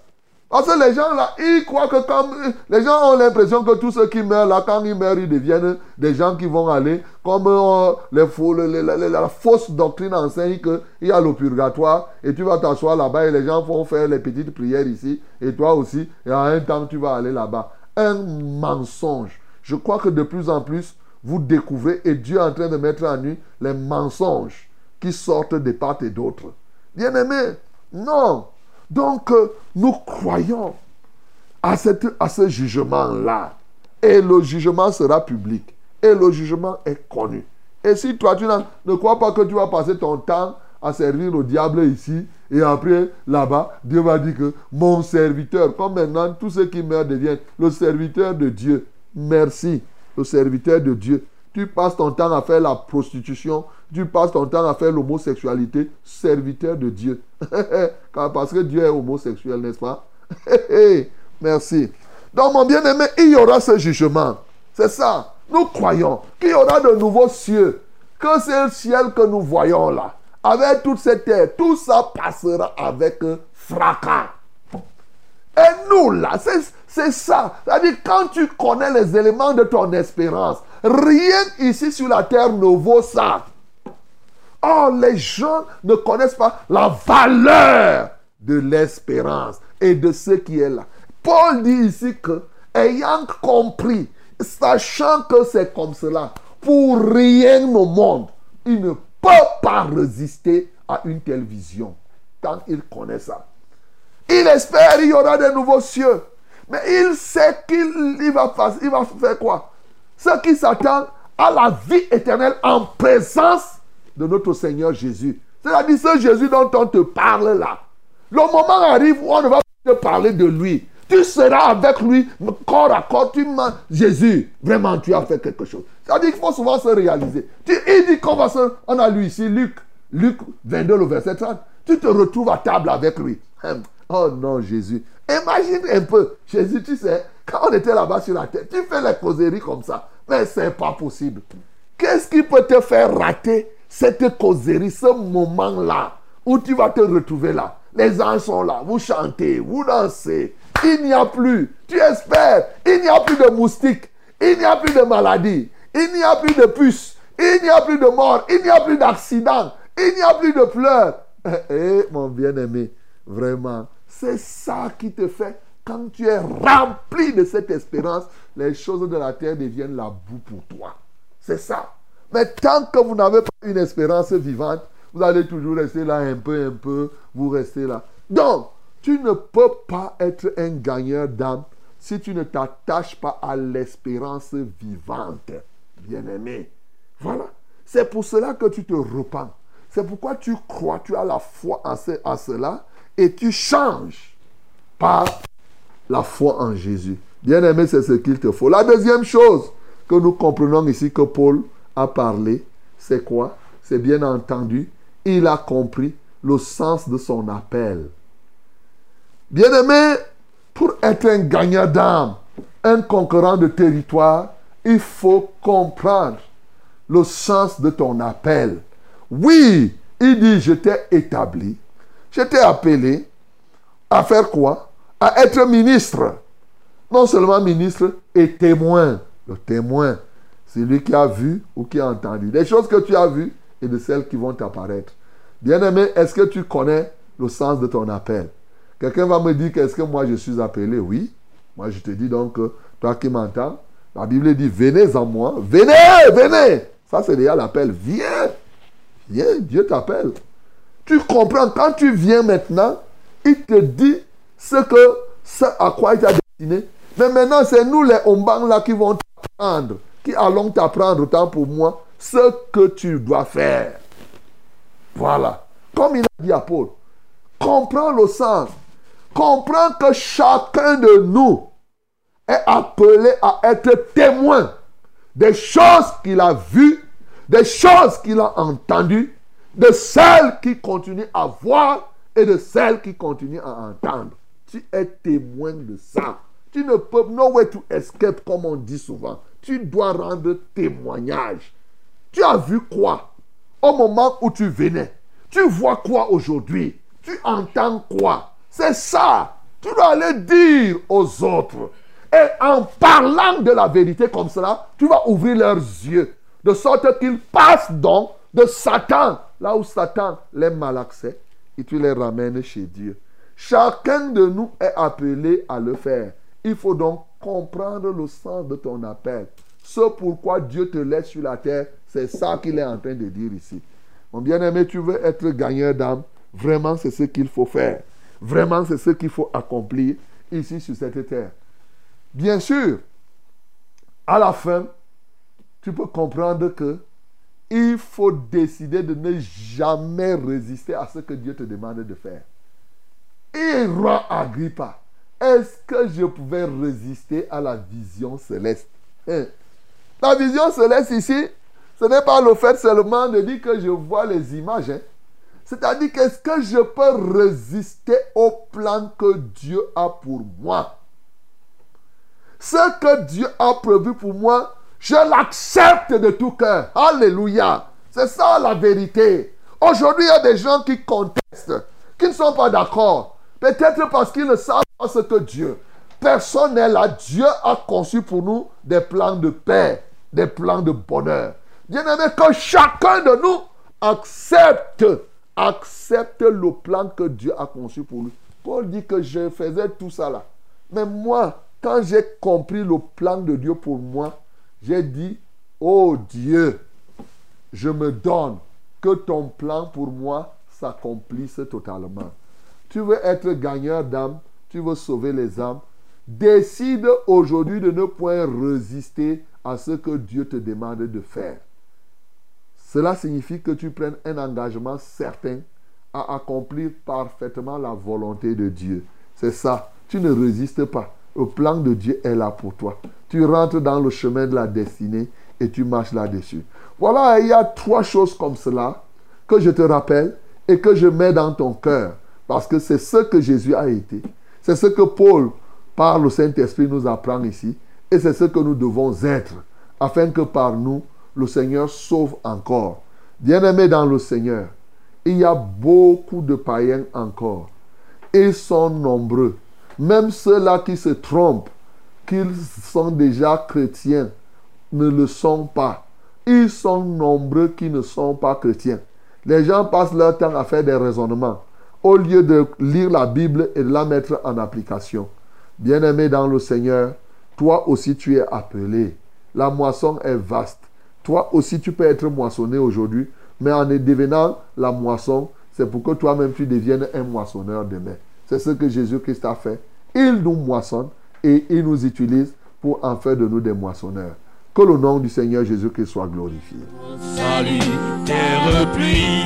Parce que les gens là, ils croient que comme... Les gens ont l'impression que tous ceux qui meurent là, quand ils meurent, ils deviennent des gens qui vont aller, comme euh, les la fausse doctrine enseigne qu'il y a le purgatoire, et tu vas t'asseoir là-bas, et les gens vont faire les petites prières ici, et toi aussi, et en un temps, tu vas aller là-bas. Un mensonge. Je crois que de plus en plus, vous découvrez, et Dieu est en train de mettre en nu les mensonges qui sortent de part et d'autre. Bien aimé, non. Donc, euh, nous croyons à, ce jugement-là. Et le jugement sera public. Et le jugement est connu. Et si toi, tu ne crois pas que tu vas passer ton temps à servir au diable ici, et après, là-bas, Dieu va dire que mon serviteur, comme maintenant, tous ceux qui meurent deviennent le serviteur de Dieu. Merci, le serviteur de Dieu. Tu passes ton temps à faire la prostitution, tu passes ton temps à faire l'homosexualité, serviteur de Dieu. [LAUGHS] Parce que Dieu est homosexuel, n'est-ce pas? [LAUGHS] Merci. Donc, mon bien-aimé, il y aura ce jugement. C'est ça. Nous croyons qu'il y aura de nouveaux cieux. Que c'est le ciel que nous voyons là. Avec toute cette terre, tout ça passera avec fracas. Et nous là, c'est ça. C'est-à-dire, quand tu connais les éléments de ton espérance, rien ici sur la terre ne vaut ça. Oh, les gens ne connaissent pas la valeur de l'espérance et de ce qui est là. Paul dit ici que, ayant compris, sachant que c'est comme cela, pour rien au monde, il ne peut pas résister à une telle vision. Tant il connaît ça. Il espère qu'il y aura de nouveaux cieux. Mais il sait qu'il va, il va faire quoi? Ce qui s'attend à la vie éternelle en présence de notre Seigneur Jésus. C'est-à-dire ce Jésus dont on te parle là. Le moment arrive où on ne va pas te parler de lui. Tu seras avec lui corps à corps. Tu Jésus, vraiment, tu as fait quelque chose. C'est-à-dire qu'il faut souvent se réaliser. Il dit qu'on va se... On a lu ici Luc, Luc 22, le verset 30. Tu te retrouves à table avec lui. Hum. Oh non, Jésus. Imagine un peu. Jésus, tu sais, quand on était là-bas sur la terre, tu fais les causeries comme ça. Mais c'est pas possible. Qu'est-ce qui peut te faire rater cette causerie, ce moment-là, où tu vas te retrouver là Les anges sont là, vous chantez, vous dansez. Il n'y a plus, tu espères, il n'y a plus de moustiques, il n'y a plus de maladies, il n'y a plus de puces, il n'y a plus de morts, il n'y a plus d'accidents, il n'y a plus de pleurs. Eh, mon bien-aimé, vraiment, c'est ça qui te fait, quand tu es rempli de cette espérance, les choses de la terre deviennent la boue pour toi. C'est ça. Mais tant que vous n'avez pas une espérance vivante, vous allez toujours rester là un peu, un peu, vous restez là. Donc, tu ne peux pas être un gagneur d'âme si tu ne t'attaches pas à l'espérance vivante, bien-aimé. Voilà. C'est pour cela que tu te repens. C'est pourquoi tu crois, tu as la foi en, cela et tu changes par la foi en Jésus. Bien-aimé, c'est ce qu'il te faut. La deuxième chose que nous comprenons ici que Paul a parlé, c'est quoi? C'est bien entendu, il a compris le sens de son appel. Bien-aimé, pour être un gagnant d'âme, un conquérant de territoire, il faut comprendre le sens de ton appel. Oui, il dit, je t'ai établi, je t'ai appelé à faire quoi? À être ministre. Non seulement ministre et témoin. Le témoin, c'est lui qui a vu ou qui a entendu. Les choses que tu as vues et de celles qui vont apparaître. Bien-aimé, est-ce que tu connais le sens de ton appel? Quelqu'un va me dire qu'est-ce que moi je suis appelé? Oui. Moi je te dis donc, toi qui m'entends, la Bible dit, venez en moi. Venez, venez. Ça c'est déjà l'appel. Viens. Viens, Dieu t'appelle. Tu comprends, quand tu viens maintenant, il te dit ce, que, ce à quoi il t'a destiné. Mais maintenant, c'est nous les Ombang là qui vont t'apprendre, qui allons t'apprendre autant pour moi ce que tu dois faire. Voilà. Comme il a dit à Paul, comprends le sens. Comprends que chacun de nous est appelé à être témoin des choses qu'il a vues des choses qu'il a entendues, de celles qu'il continue à voir et de celles qu'il continue à entendre. Tu es témoin de ça. Tu ne peux, no way to escape, comme on dit souvent. Tu dois rendre témoignage. Tu as vu quoi? Au moment où tu venais Tu vois quoi aujourd'hui? Tu entends quoi? C'est ça. Tu dois aller dire aux autres. Et en parlant de la vérité comme cela, tu vas ouvrir leurs yeux. De sorte qu'ils passent donc de Satan, là où Satan les malaccès, et tu les ramènes chez Dieu. Chacun de nous est appelé à le faire. Il faut donc comprendre le sens de ton appel. Ce pourquoi Dieu te laisse sur la terre, c'est ça qu'il est en train de dire ici. Mon bien-aimé, tu veux être gagneur d'âme. Vraiment, c'est ce qu'il faut faire. Vraiment, c'est ce qu'il faut accomplir ici sur cette terre. Bien sûr, à la fin, tu peux comprendre que il faut décider de ne jamais résister à ce que Dieu te demande de faire. Et roi Agrippa, est-ce que je pouvais résister à la vision céleste? Hein? La vision céleste ici, ce n'est pas le fait seulement de dire que je vois les images. Hein. C'est-à-dire qu'est-ce que je peux résister au plan que Dieu a pour moi? Ce que Dieu a prévu pour moi, je l'accepte de tout cœur. Alléluia. C'est ça la vérité. Aujourd'hui, il y a des gens qui contestent, qui ne sont pas d'accord. Peut-être parce qu'ils ne savent pas ce que Dieu. Personne n'est là. Dieu a conçu pour nous des plans de paix, des plans de bonheur. Bien aimé, que chacun de nous accepte, accepte le plan que Dieu a conçu pour nous. Paul dit que je faisais tout ça là. Mais moi, quand j'ai compris le plan de Dieu pour moi, j'ai dit, oh Dieu, je me donne que ton plan pour moi s'accomplisse totalement. Tu veux être gagneur d'âme, tu veux sauver les âmes. Décide aujourd'hui de ne point résister à ce que Dieu te demande de faire. Cela signifie que tu prennes un engagement certain à accomplir parfaitement la volonté de Dieu. C'est ça. Tu ne résistes pas. Le plan de Dieu est là pour toi. Tu rentres dans le chemin de la destinée et tu marches là-dessus. Voilà, il y a trois choses comme cela que je te rappelle et que je mets dans ton cœur. Parce que c'est ce que Jésus a été. C'est ce que Paul, par le Saint-Esprit, nous apprend ici. Et c'est ce que nous devons être. Afin que par nous, le Seigneur sauve encore. Bien-aimés dans le Seigneur, il y a beaucoup de païens encore. Ils sont nombreux. Même ceux-là qui se trompent, qu'ils sont déjà chrétiens, ne le sont pas. Ils sont nombreux qui ne sont pas chrétiens. Les gens passent leur temps à faire des raisonnements au lieu de lire la Bible et de la mettre en application. Bien-aimé dans le Seigneur, toi aussi tu es appelé. La moisson est vaste. Toi aussi tu peux être moissonné aujourd'hui, mais en devenant la moisson, c'est pour que toi-même tu deviennes un moissonneur demain. C'est ce que Jésus-Christ a fait. Il nous moissonne et il nous utilise pour en faire de nous des moissonneurs. Que le nom du Seigneur Jésus-Christ soit glorifié. Salut, terre pluie,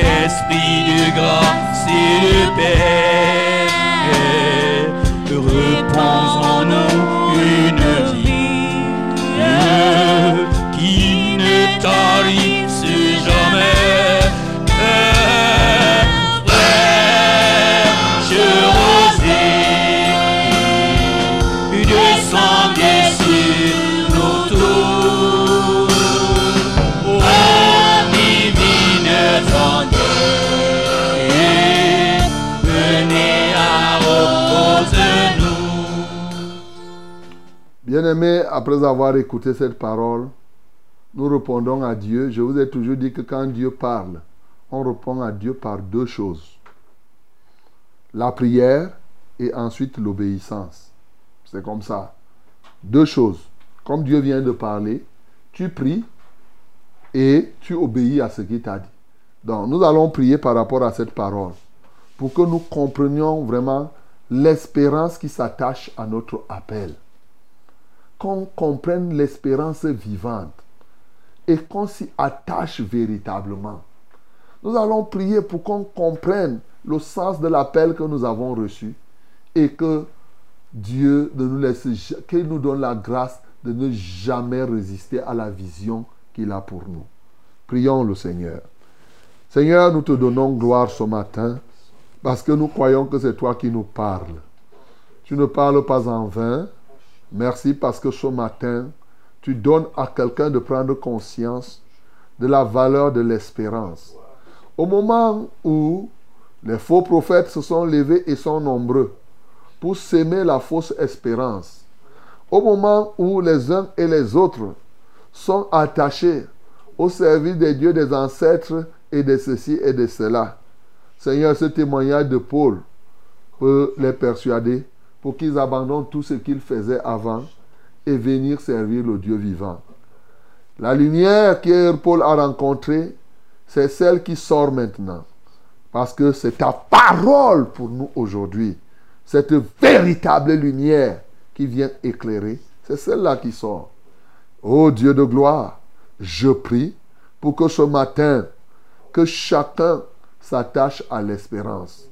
Esprit de grâce et de paix, repose en nous une vie qui ne tarisse Bien-aimés, après avoir écouté cette parole, nous répondons à Dieu. Je vous ai toujours dit que quand Dieu parle, on répond à Dieu par deux choses. La prière et ensuite l'obéissance. C'est comme ça. Deux choses. Comme Dieu vient de parler, tu pries et tu obéis à ce qu'il t'a dit. Donc, nous allons prier par rapport à cette parole pour que nous comprenions vraiment l'espérance qui s'attache à notre appel. Qu'on comprenne l'espérance vivante et qu'on s'y attache véritablement. Nous allons prier pour qu'on comprenne le sens de l'appel que nous avons reçu et que Dieu nous laisse, qu'il nous donne la grâce de ne jamais résister à la vision qu'il a pour nous. Prions le Seigneur. Seigneur, nous te donnons gloire ce matin parce que nous croyons que c'est toi qui nous parles. Tu ne parles pas en vain. Merci parce que ce matin, tu donnes à quelqu'un de prendre conscience de la valeur de l'espérance. Au moment où les faux prophètes se sont levés et sont nombreux pour s'aimer la fausse espérance, au moment où les uns et les autres sont attachés au service des dieux des ancêtres et de ceci et de cela, Seigneur, ce témoignage de Paul peut les persuader pour qu'ils abandonnent tout ce qu'ils faisaient avant et venir servir le Dieu vivant. La lumière que Paul a rencontrée, c'est celle qui sort maintenant. Parce que c'est ta parole pour nous aujourd'hui. Cette véritable lumière qui vient éclairer, c'est celle-là qui sort. Ô Dieu de gloire, je prie pour que ce matin, que chacun s'attache à l'espérance.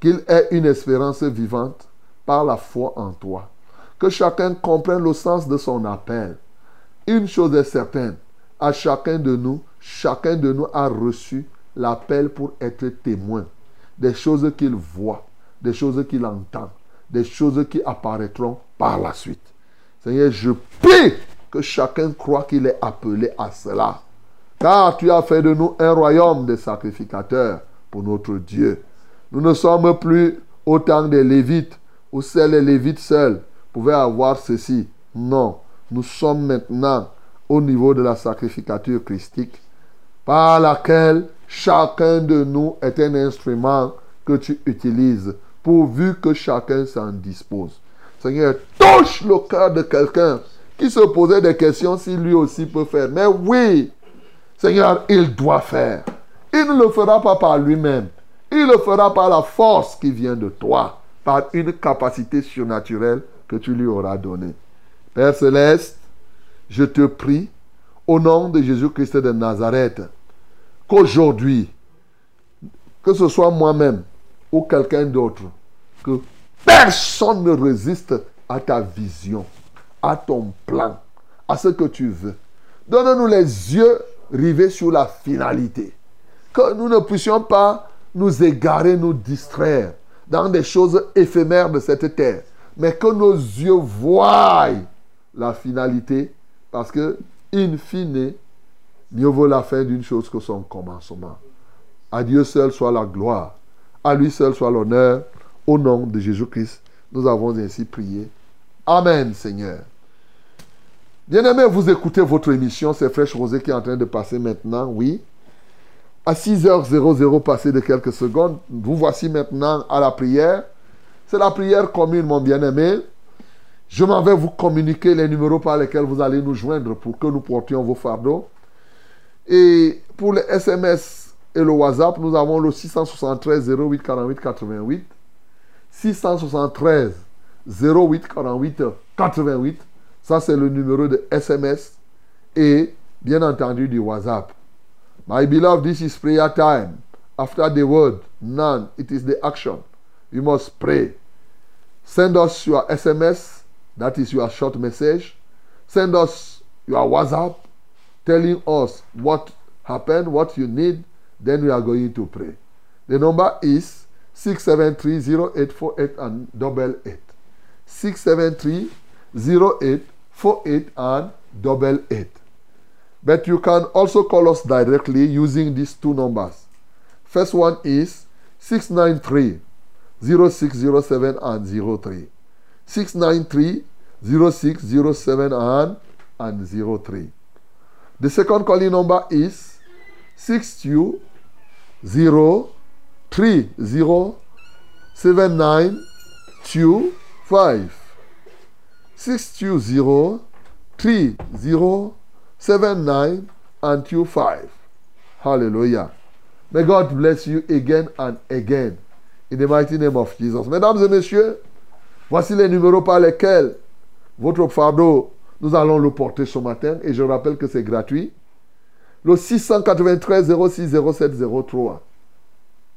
Qu'il ait une espérance vivante par la foi en toi. Que chacun comprenne le sens de son appel. Une chose est certaine, à chacun de nous, chacun de nous a reçu l'appel pour être témoin des choses qu'il voit, des choses qu'il entend, des choses qui apparaîtront par la suite. Seigneur, je prie que chacun croit qu'il est appelé à cela. Car tu as fait de nous un royaume de sacrificateurs pour notre Dieu. Nous ne sommes plus au temps des Lévites, où seuls les Lévites seuls pouvaient avoir ceci. Non, nous sommes maintenant au niveau de la sacrificature christique, par laquelle chacun de nous est un instrument que tu utilises, pourvu que chacun s'en dispose. Seigneur, touche le cœur de quelqu'un qui se posait des questions si lui aussi peut faire. Mais oui, Seigneur, il doit faire. Il ne le fera pas par lui-même. Il le fera par la force qui vient de toi, par une capacité surnaturelle que tu lui auras donnée. Père céleste, je te prie, au nom de Jésus-Christ de Nazareth, qu'aujourd'hui, que ce soit moi-même ou quelqu'un d'autre, que personne ne résiste à ta vision, à ton plan, à ce que tu veux. Donne-nous les yeux rivés sur la finalité. Que nous ne puissions pas nous égarer, nous distraire dans des choses éphémères de cette terre, mais que nos yeux voient la finalité Parce que, in fine, mieux vaut la fin d'une chose que son commencement. À Dieu seul soit la gloire. À lui seul soit l'honneur. Au nom de Jésus-Christ, nous avons ainsi prié. Amen, Seigneur. Bien-aimés, vous écoutez votre émission, c'est Fraîche Rosée qui est en train de passer maintenant, oui. À 6h00 passé de quelques secondes, vous voici maintenant à la prière. C'est la prière commune, mon bien-aimé. Je m'en vais vous communiquer les numéros par lesquels vous allez nous joindre pour que nous portions vos fardeaux. Et pour les SMS et le WhatsApp, nous avons le 673 08 48 88. 673 08 48 88. Ça, c'est le numéro de SMS et bien entendu du WhatsApp. My beloved, this is prayer time. After the word, none. It is the action. You must pray. Send us your SMS, that is your short message. Send us your WhatsApp telling us what happened, what you need. Then we are going to pray. The number is 673-0848 and double eight. 673-0848 and double eight. But you can also call us directly using these two numbers. First one is 693 0607 and 03. 693 0607 and, and 03. The second calling number is 62 0 3 0 7 9 2 5. 620 3 0 7 9 and 2 5. Hallelujah. May God bless you again and again. In the mighty name of Jesus. Mesdames et messieurs, voici les numéros par lesquels votre fardeau, nous allons le porter ce matin. Et je rappelle que c'est gratuit. Le 693 06 07 03.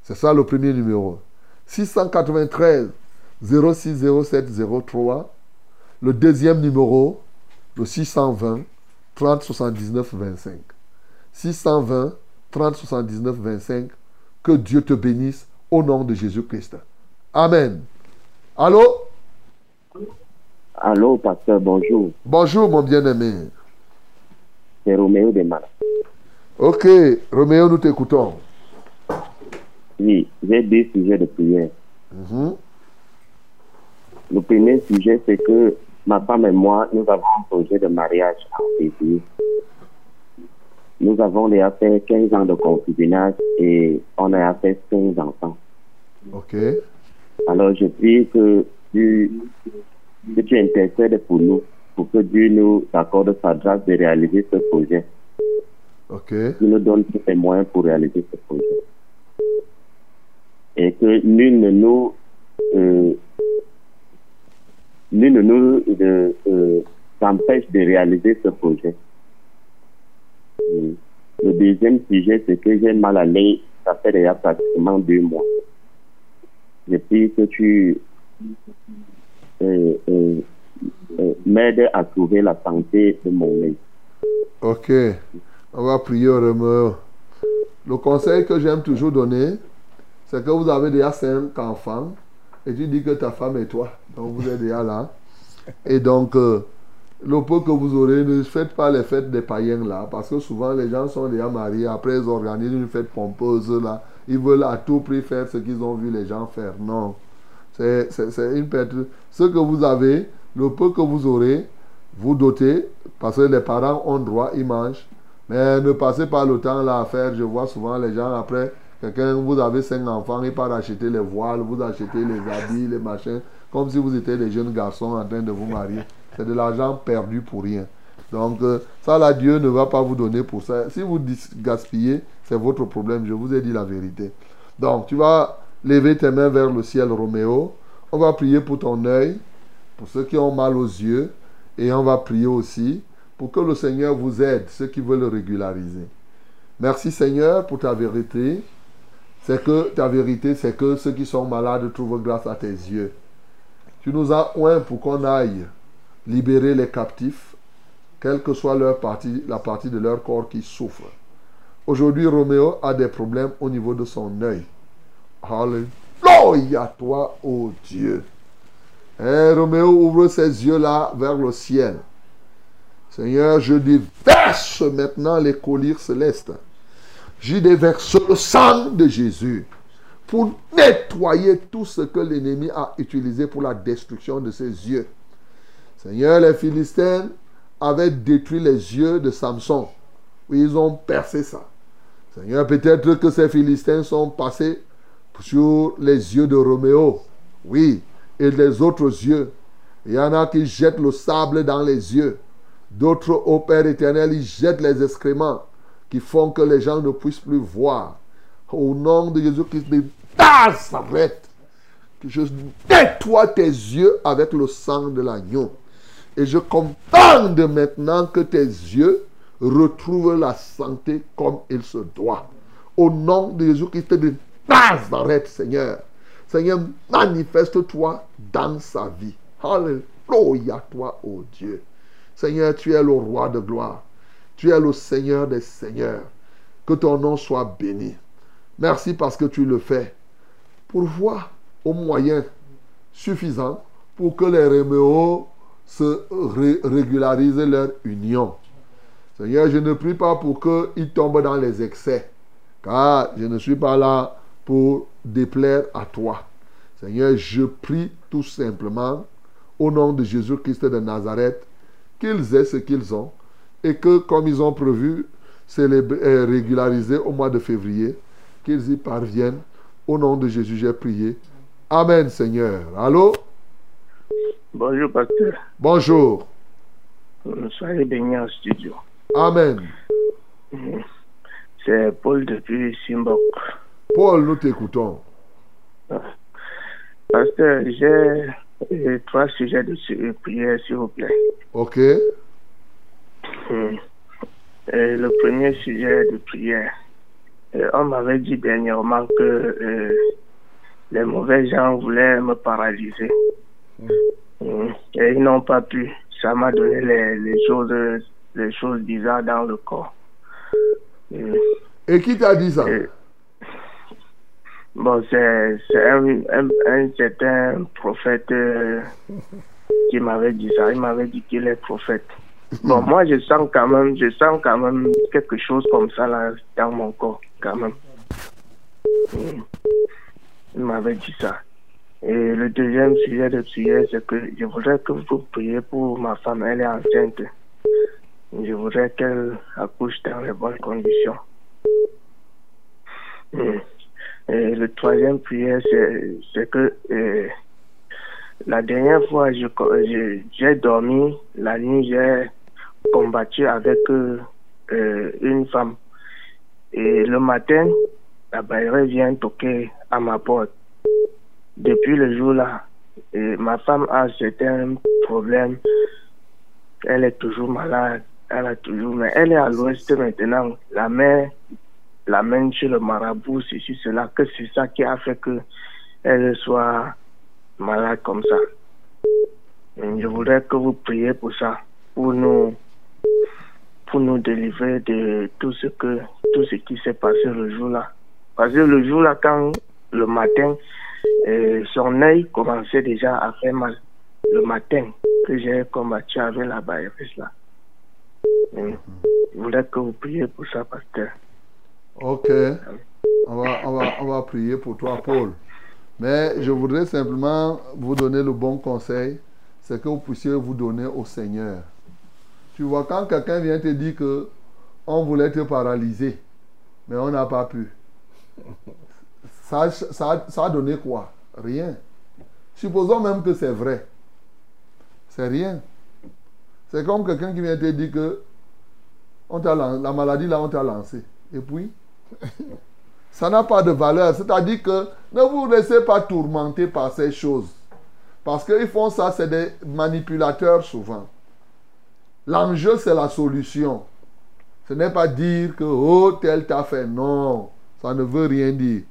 C'est ça le premier numéro. 693 06 07 03. Le deuxième numéro, le 620 30 79 25. 620 30 79 25. Que Dieu te bénisse au nom de Jésus-Christ. Amen. Allô? Allô, pasteur, bonjour. Bonjour, mon bien-aimé. C'est Roméo de Mala. Ok, Roméo, nous t'écoutons. Oui, j'ai deux sujets de prière. Mhm. Le premier sujet, c'est que ma femme et moi, nous avons un projet de mariage en février. Nous avons déjà fait 15 ans de concubinage et on a fait 5 enfants. Ok. Alors, je prie que tu, que tu intercèdes pour nous, pour que Dieu nous accorde sa grâce de réaliser ce projet. Ok. Qu'il nous donne tous les moyens pour réaliser ce projet. Et que nul ne nous, euh, nul ne nous euh, euh, empêche de réaliser ce projet. Mm. Le deuxième sujet, c'est que j'ai mal à l'œil, ça fait déjà pratiquement deux mois. Je prie que tu euh, euh, euh, m'aides à trouver la santé de mon œil. Ok. On va prier Roméo. Le conseil que j'aime toujours donner, c'est que vous avez déjà cinq enfants et tu dis que ta femme et toi. Donc vous êtes déjà là. Et donc, euh, le peu que vous aurez, ne faites pas les fêtes des païens là, parce que souvent les gens sont déjà mariés, après ils organisent une fête pompeuse là, ils veulent à tout prix faire ce qu'ils ont vu les gens faire. Non, c'est une perte. Ce que vous avez, le peu que vous aurez, vous dotez, parce que les parents ont droit, ils mangent. Mais ne passez pas le temps là à faire, je vois souvent les gens après, quelqu'un, vous avez cinq enfants, il part acheter les voiles, vous achetez les habits, les machins, comme si vous étiez des jeunes garçons en train de vous marier. C'est de l'argent perdu pour rien. Donc, euh, ça là, Dieu ne va pas vous donner pour ça. Si vous gaspillez, c'est votre problème. Je vous ai dit la vérité. Donc, tu vas lever tes mains vers le ciel, Roméo. On va prier pour ton œil, pour ceux qui ont mal aux yeux. Et on va prier aussi pour que le Seigneur vous aide, ceux qui veulent le régulariser. Merci Seigneur pour ta vérité. C'est que ta vérité, c'est que ceux qui sont malades trouvent grâce à tes yeux. Tu nous as oint pour qu'on aille libérer les captifs, quelle que soit la partie de leur corps qui souffre. Aujourd'hui, Roméo a des problèmes au niveau de son œil. Alléluia, toi, ô Dieu. Eh, Roméo ouvre ses yeux là vers le ciel. Seigneur, je déverse maintenant les colliers célestes. Je déverse le sang de Jésus pour nettoyer tout ce que l'ennemi a utilisé pour la destruction de ses yeux. Seigneur, les Philistins avaient détruit les yeux de Samson. Oui, ils ont percé ça. Seigneur, peut-être que ces Philistins sont passés sur les yeux de Roméo. Oui, et les autres yeux. Il y en a qui jettent le sable dans les yeux. D'autres, au Père éternel, ils jettent les excréments qui font que les gens ne puissent plus voir. Au nom de Jésus-Christ de Nazareth, je nettoie tes yeux avec le sang de l'agneau. Et je commande maintenant que tes yeux retrouvent la santé comme il se doit. Au nom de Jésus-Christ de Nazareth, Seigneur. Seigneur, manifeste-toi dans sa vie. Alléluia, toi, ô Dieu. Seigneur, tu es le roi de gloire. Tu es le Seigneur des Seigneurs. Que ton nom soit béni. Merci parce que tu le fais. Pour voir au moyen suffisant pour que les Réméos se régularisent leur union. Seigneur, je ne prie pas pour qu'ils tombent dans les excès, car je ne suis pas là pour déplaire à toi. Seigneur, je prie tout simplement au nom de Jésus-Christ de Nazareth qu'ils aient ce qu'ils ont et que comme ils ont prévu célébrer, euh, régulariser au mois de février, qu'ils y parviennent. Au nom de Jésus, j'ai prié. Amen, Seigneur. Allô? Bonjour, pasteur. Bonjour. Soyez bénis en studio. Amen. C'est Paul depuis Simbok. Paul, nous t'écoutons. Pasteur, j'ai euh, trois sujets de prière, s'il vous plaît. Ok. Hmm. Euh, le premier sujet de prière, euh, on m'avait dit dernièrement que les mauvais gens voulaient me paralyser. Hmm. Et ils n'ont pas pu. Ça m'a donné les, les, choses, les choses bizarres dans le corps. Et qui t'a dit ça? Bon, c'est un, un, un, certain prophète euh, qui m'avait dit ça. Il m'avait dit qu'il est prophète. Bon, moi, je sens quand même, je sens quand même quelque chose comme ça là dans mon corps, quand même. Hmm. Il m'avait dit ça. Et le deuxième sujet de prière, c'est que je voudrais que vous priez pour ma femme. Elle est enceinte. Je voudrais qu'elle accouche dans les bonnes conditions. Hmm. Et le troisième prière, c'est que euh, la dernière fois, j'ai dormi, la nuit, j'ai combattu avec euh, une femme. Et le matin, la baillerie vient toquer à ma porte. Depuis le jour-là, ma femme a certains problèmes. Elle est toujours malade. Elle a toujours, mais elle est à l'ouest maintenant. La mère l'amène chez le marabout, ceci, cela, que c'est ça qui a fait que elle soit malade comme ça. je voudrais que vous priez pour ça, pour nous, pour nous délivrer de tout ce que, tout ce qui s'est passé le jour-là. Parce que le jour-là, quand le matin, euh, son œil commençait déjà à faire mal. Le matin que j'ai combattu avec la baïresse là. je voudrais que vous priez pour ça, pasteur. Ok. On va, on, va, on va prier pour toi, Paul. Mais je voudrais simplement vous donner le bon conseil, c'est que vous puissiez vous donner au Seigneur. Tu vois, quand quelqu'un vient te dire que on voulait te paralyser, mais on n'a pas pu. Ça, ça, ça a donné quoi? Rien. Supposons même que c'est vrai. C'est rien. C'est comme quelqu'un qui vient te dire que on la maladie là, on t'a lancé. Et puis, [LAUGHS] ça n'a pas de valeur. C'est-à-dire que ne vous laissez pas tourmenter par ces choses. Parce qu'ils font ça, c'est des manipulateurs souvent. L'enjeu, c'est la solution. Ce n'est pas dire que, oh, tel t'a fait. Non, ça ne veut rien dire.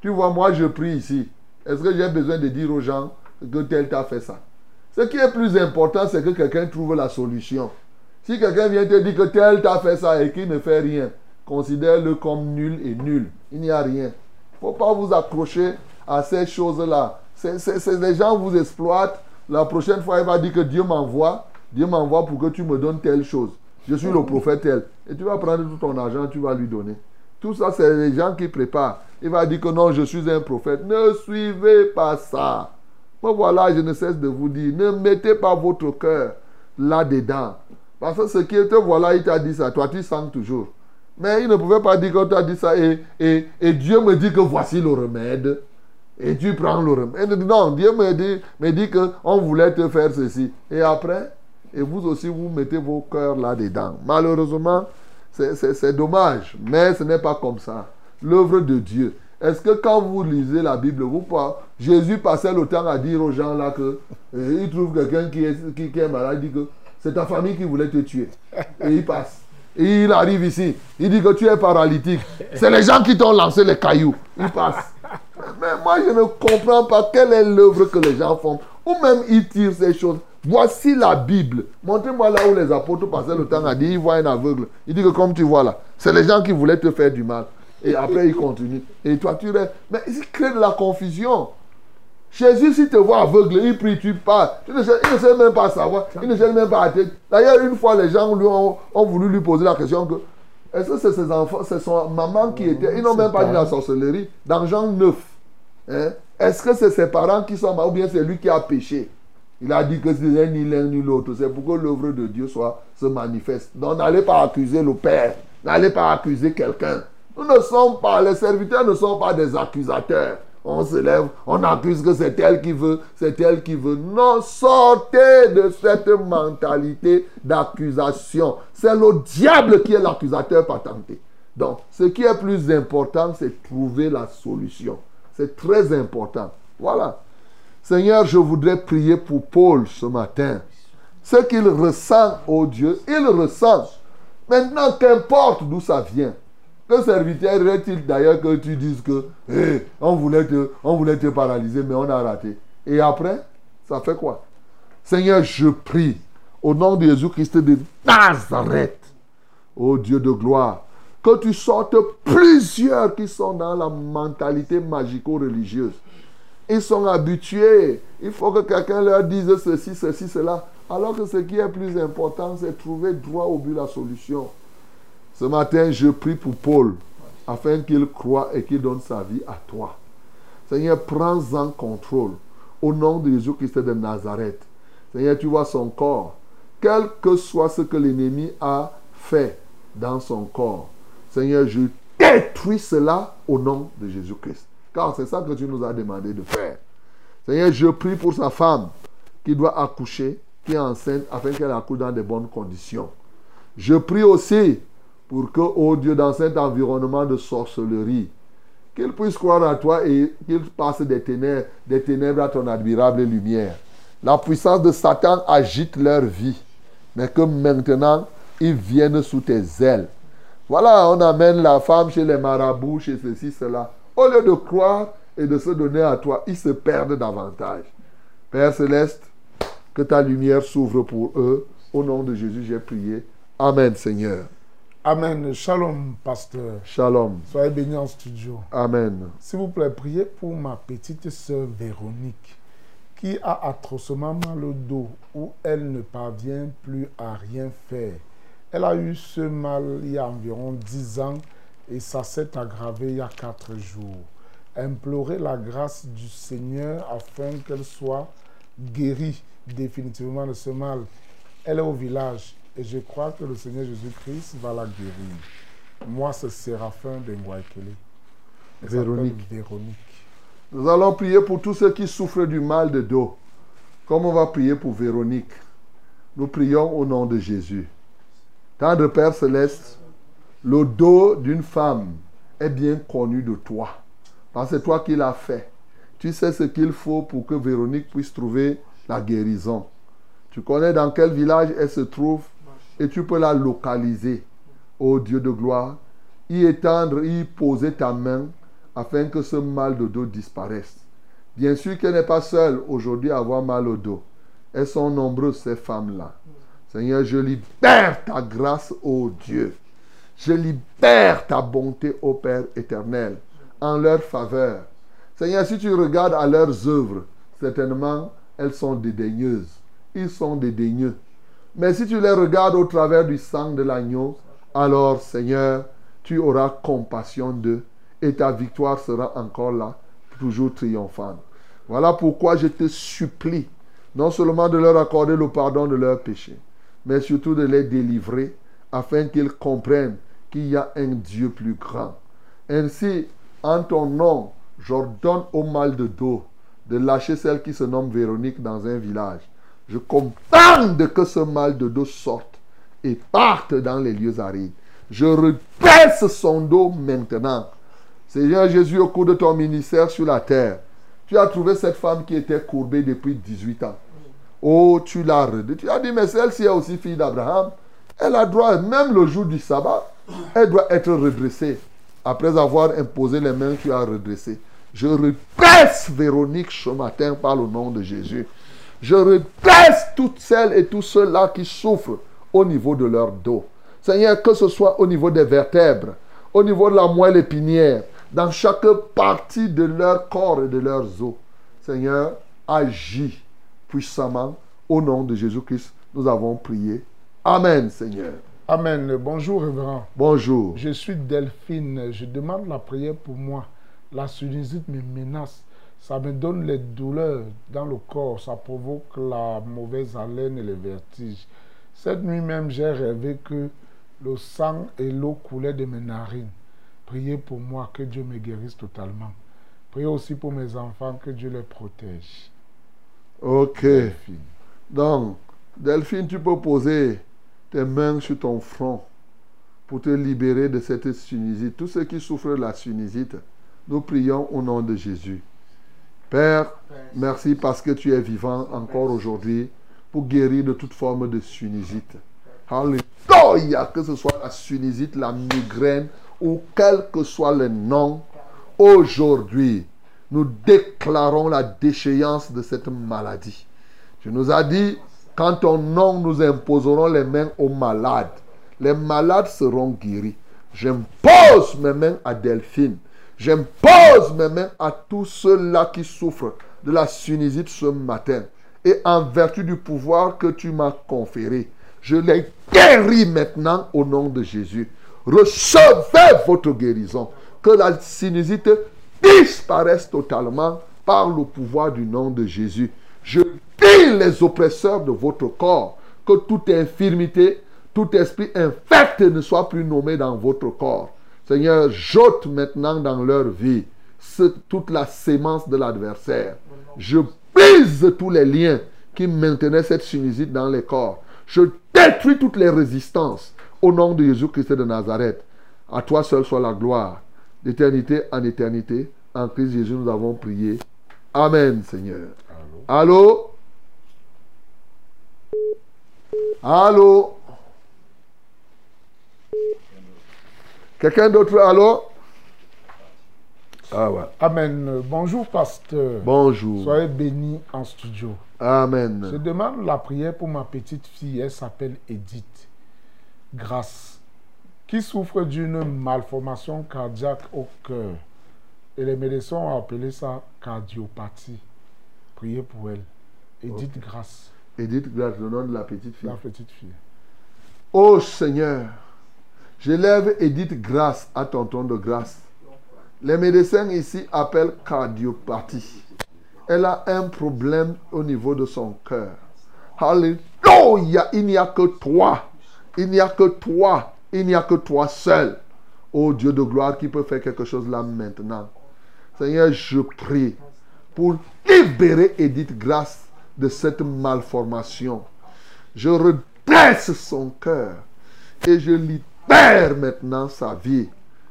Tu vois, moi, je prie ici. Est-ce que j'ai besoin de dire aux gens que tel t'a fait ça? Ce qui est plus important, c'est que quelqu'un trouve la solution. Si quelqu'un vient te dire que tel t'a fait ça et qu'il ne fait rien, considère-le comme nul et nul. Il n'y a rien. Il ne faut pas vous accrocher à ces choses-là. Ces gens vous exploitent. La prochaine fois, il va dire que Dieu m'envoie. Dieu m'envoie pour que tu me donnes telle chose. Je suis le prophète tel. Et tu vas prendre tout ton argent, tu vas lui donner. Tout ça, c'est les gens qui préparent. Il va dire que non, je suis un prophète. Ne suivez pas ça. Moi, voilà, je ne cesse de vous dire, ne mettez pas votre cœur là-dedans. Parce que ce qui te voilà, il t'a dit ça, toi tu sens toujours. Mais il ne pouvait pas dire tu as dit ça et, et, et Dieu me dit que voici le remède. Et tu prends le remède. Non, Dieu me dit, me dit qu'on voulait te faire ceci. Et après, et vous aussi, vous mettez vos cœurs là-dedans. Malheureusement, c'est dommage, mais ce n'est pas comme ça. L'œuvre de Dieu. Est-ce que quand vous lisez la Bible, vous pas, Jésus passait le temps à dire aux gens là que euh, il trouve quelqu'un qui est, malade, il dit que c'est ta famille qui voulait te tuer. Et il passe. Et il arrive ici, il dit que tu es paralytique. C'est les gens qui t'ont lancé les cailloux. Il passe. Mais moi, je ne comprends pas quelle est l'œuvre que les gens font. Ou même ils tirent ces choses. Voici la Bible. Montrez-moi là où les apôtres passaient le temps à dire, ils voient un aveugle. Il dit que comme tu vois là, c'est les gens qui voulaient te faire du mal. Et après, il continue. Et toi, tu restes. Mais il crée de la confusion. Jésus, s'il te voit aveugle, il prie, tu parles. il ne sait même pas savoir. Il ne sait même pas. D'ailleurs, une fois, les gens lui ont, voulu lui poser la question que est-ce que c'est ses enfants, c'est son maman qui était. Ils n'ont même pas dit la sorcellerie. Dans Jean 9. Hein? Est-ce que c'est ses parents qui sont morts ou bien c'est lui qui a péché? Il a dit que ce n'est ni l'un ni l'autre. C'est pour que l'œuvre de Dieu soit, se manifeste. Donc n'allez pas accuser le Père. N'allez pas accuser quelqu'un. Nous ne sommes pas, les serviteurs ne sont pas des accusateurs. On se lève, on accuse que c'est elle qui veut, c'est elle qui veut. Non, sortez de cette mentalité d'accusation. C'est le diable qui est l'accusateur patenté. Donc, ce qui est plus important, c'est trouver la solution. C'est très important. Voilà. Seigneur, je voudrais prier pour Paul ce matin. Ce qu'il ressent, oh Dieu, il ressent. Maintenant, qu'importe d'où ça vient. Que serviteur est-il d'ailleurs que tu dises que on, voulait te, on voulait te paralyser, mais on a raté. Et après, ça fait quoi? Seigneur, je prie au nom de Jésus-Christ de Nazareth, oh Dieu de gloire, que tu sortes plusieurs qui sont dans la mentalité magico-religieuse ils sont habitués. Il faut que quelqu'un leur dise ceci, ceci, cela. Alors que ce qui est plus important, c'est trouver droit au but la solution. Ce matin, je prie pour Paul afin qu'il croie et qu'il donne sa vie à toi. Seigneur, prends-en contrôle au nom de Jésus-Christ de Nazareth. Seigneur, tu vois son corps. Quel que soit ce que l'ennemi a fait dans son corps, Seigneur, je détruis cela au nom de Jésus-Christ. Car c'est ça que tu nous as demandé de faire. Seigneur, je prie pour sa femme qui doit accoucher, qui est enceinte, afin qu'elle accouche dans de bonnes conditions. Je prie aussi pour que, oh Dieu, dans cet environnement de sorcellerie, qu'il puisse croire à toi et qu'il passe des ténèbres, des ténèbres à ton admirable lumière. La puissance de Satan agite leur vie, mais que maintenant, ils viennent sous tes ailes. Voilà, on amène la femme chez les marabouts, chez ceci, cela. Au lieu de croire et de se donner à toi, ils se perdent davantage. Père céleste, que ta lumière s'ouvre pour eux. Au nom de Jésus, j'ai prié. Amen, Seigneur. Amen. Shalom, pasteur. Shalom. Soyez bénis en studio. Amen. S'il vous plaît, priez pour ma petite sœur Véronique, qui a atrocement mal au dos, où elle ne parvient plus à rien faire. Elle a eu ce mal il y a environ 10 ans et ça s'est aggravé il y a quatre jours. Implorer la grâce du Seigneur afin qu'elle soit guérie définitivement de ce mal. Elle est au village et je crois que le Seigneur Jésus-Christ va la guérir. Moi, c'est Séraphin d'Engwaikele. Véronique. Véronique. Nous allons prier pour tous ceux qui souffrent du mal de dos. Comme on va prier pour Véronique, nous prions au nom de Jésus. Tendre Père céleste, le dos d'une femme est bien connu de toi. Parce que c'est toi qui l'as fait. Tu sais ce qu'il faut pour que Véronique puisse trouver la guérison. Tu connais dans quel village elle se trouve et tu peux la localiser. Ô Dieu de gloire, y étendre, y poser ta main afin que ce mal de dos disparaisse. Bien sûr qu'elle n'est pas seule aujourd'hui à avoir mal au dos. Elles sont nombreuses, ces femmes-là. Seigneur, je libère ta grâce, ô Dieu. Je libère ta bonté, ô Père éternel, en leur faveur. Seigneur, si tu regardes à leurs œuvres, certainement, elles sont dédaigneuses. Ils sont dédaigneux. Mais si tu les regardes au travers du sang de l'agneau, alors Seigneur, tu auras compassion d'eux et ta victoire sera encore là, toujours triomphante. Voilà pourquoi je te supplie, non seulement de leur accorder le pardon de leurs péchés, mais surtout de les délivrer afin qu'ils comprennent qu'il y a un Dieu plus grand. Ainsi, en ton nom, j'ordonne au mal de dos de lâcher celle qui se nomme Véronique dans un village. Je commande que ce mal de dos sorte et parte dans les lieux arides. Je rebaisse son dos maintenant. Seigneur Jésus, au cours de ton ministère sur la terre, tu as trouvé cette femme qui était courbée depuis 18 ans. Oh, tu l'as redé. Tu as dit, mais celle-ci est aussi fille d'Abraham. Elle a droit, même le jour du sabbat, elle doit être redressée. Après avoir imposé les mains, tu as redressé. Je represse Véronique ce matin par le nom de Jésus. Je represse toutes celles et tous ceux-là qui souffrent au niveau de leur dos. Seigneur, que ce soit au niveau des vertèbres, au niveau de la moelle épinière, dans chaque partie de leur corps et de leurs os. Seigneur, agis puissamment au nom de Jésus-Christ. Nous avons prié. Amen, Seigneur. Amen. Bonjour, révérend. Bonjour. Je suis Delphine. Je demande la prière pour moi. La sinusite me menace. Ça me donne les douleurs dans le corps. Ça provoque la mauvaise haleine et les vertiges. Cette nuit même, j'ai rêvé que le sang et l'eau coulaient de mes narines. Priez pour moi que Dieu me guérisse totalement. Priez aussi pour mes enfants que Dieu les protège. Ok. Delphine. Donc, Delphine, tu peux poser tes mains sur ton front pour te libérer de cette sinusite. Tous ceux qui souffrent de la sinusite, nous prions au nom de Jésus. Père, merci parce que tu es vivant encore aujourd'hui pour guérir de toute forme de sinusite. Alléluia, que ce soit la sinusite, la migraine ou quel que soit le nom, aujourd'hui, nous déclarons la déchéance de cette maladie. Tu nous as dit, quand ton nom, nous imposerons les mains aux malades. Les malades seront guéris. J'impose mes mains à Delphine. J'impose mes mains à tous ceux-là qui souffrent de la sinusite ce matin. Et en vertu du pouvoir que tu m'as conféré, je les guéris maintenant au nom de Jésus. Recevez votre guérison. Que la sinusite disparaisse totalement par le pouvoir du nom de Jésus. Je les oppresseurs de votre corps que toute infirmité, tout esprit infect ne soit plus nommé dans votre corps. Seigneur, jette maintenant dans leur vie toute la sémence de l'adversaire. Je brise tous les liens qui maintenaient cette sinusite dans les corps. Je détruis toutes les résistances au nom de Jésus-Christ de Nazareth. À toi seul soit la gloire, d'éternité en éternité. En Christ Jésus, nous avons prié. Amen, Seigneur. Allô? Allô? Quelqu'un d'autre? Allô? Ah ouais. Amen. Bonjour, pasteur. Bonjour. Soyez bénis en studio. Je Amen. demande la prière pour ma petite fille. Elle s'appelle Edith. Grâce. Qui souffre d'une malformation cardiaque au cœur. Et les médecins ont appelé ça cardiopathie. Priez pour elle. Edith Grâce. Edith Grâce, le nom de la petite fille. La petite fille. Oh Seigneur, j'élève Edith grâce à ton ton de grâce. Les médecins ici appellent cardiopathie. Elle a un problème au niveau de son cœur. Alléluia, il n'y a que toi. Il n'y a que toi. Il n'y a que toi seul. Oh Dieu de gloire qui peut faire quelque chose là maintenant. Seigneur, je prie pour libérer Edith grâce de cette malformation. Je redresse son cœur et je libère maintenant sa vie.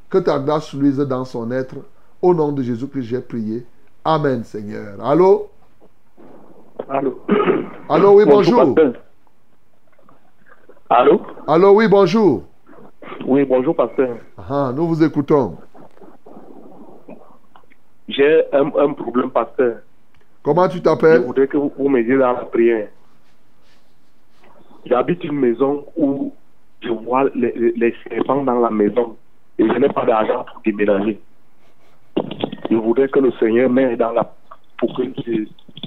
Que ta grâce luise dans son être. Au nom de Jésus que j'ai prié. Amen, Seigneur. Allô? Allô? Allô, oui, bonjour. Allô? Allô, oui, bonjour. Oui, bonjour, pasteur. Ah, nous vous écoutons. J'ai un, un problème, pasteur. Comment tu Je t'appelles? voudrais que vous, vous m'aidiez dans la prière. J'habite une maison où je vois les, serpents dans la maison et je n'ai pas d'argent pour déménager. Je voudrais que le Seigneur m'aide dans la pour que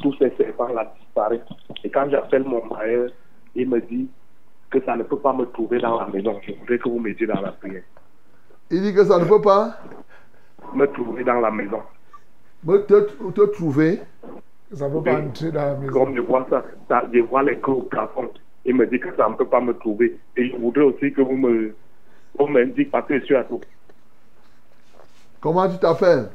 tous ces serpents là disparaissent. Et quand j'appelle mon mari, il me dit que ça ne peut pas me trouver dans la maison. Je voudrais que vous m'aidiez dans la prière. Il dit que ça ne peut pas Me trouver dans la maison. me te, te trouver. Ça ne peut pas entrer dans la maison. Comme je vois ça, ça je vois les clous au plafond. Il me dit que ça ne peut pas me trouver. Et je voudrais aussi que vous me vous m'indiquez parce que je suis à tout. Comment tu t'appelles?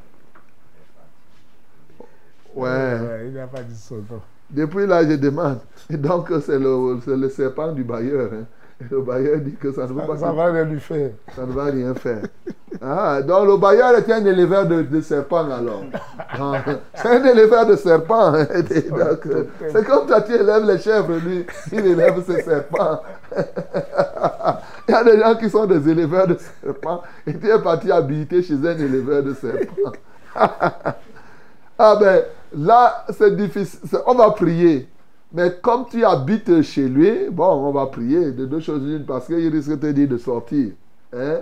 Ouais. Ouais, il n'a pas dit son nom. Depuis là, je demande. Et donc, c'est le, c'est le serpent du bailleur. hein. Et le bailleur dit que ça ne veut pas Ça, ça va rien lui faire. Ça ne va rien faire. [LAUGHS] Ah, donc le bailleur est un éleveur de, de serpents alors. Ah, c'est un éleveur de serpents. hein. [LAUGHS] C'est comme toi, tu élèves les chèvres, lui, il élève ses serpents. [LAUGHS] Il y a des gens qui sont des éleveurs de serpents et tu es parti habiter chez un éleveur de serpents. [LAUGHS] Ah ben, là, c'est difficile. On va prier. Mais comme tu habites chez lui, bon, on va prier de deux choses l'une parce qu'il risque de te dire de sortir. Hein?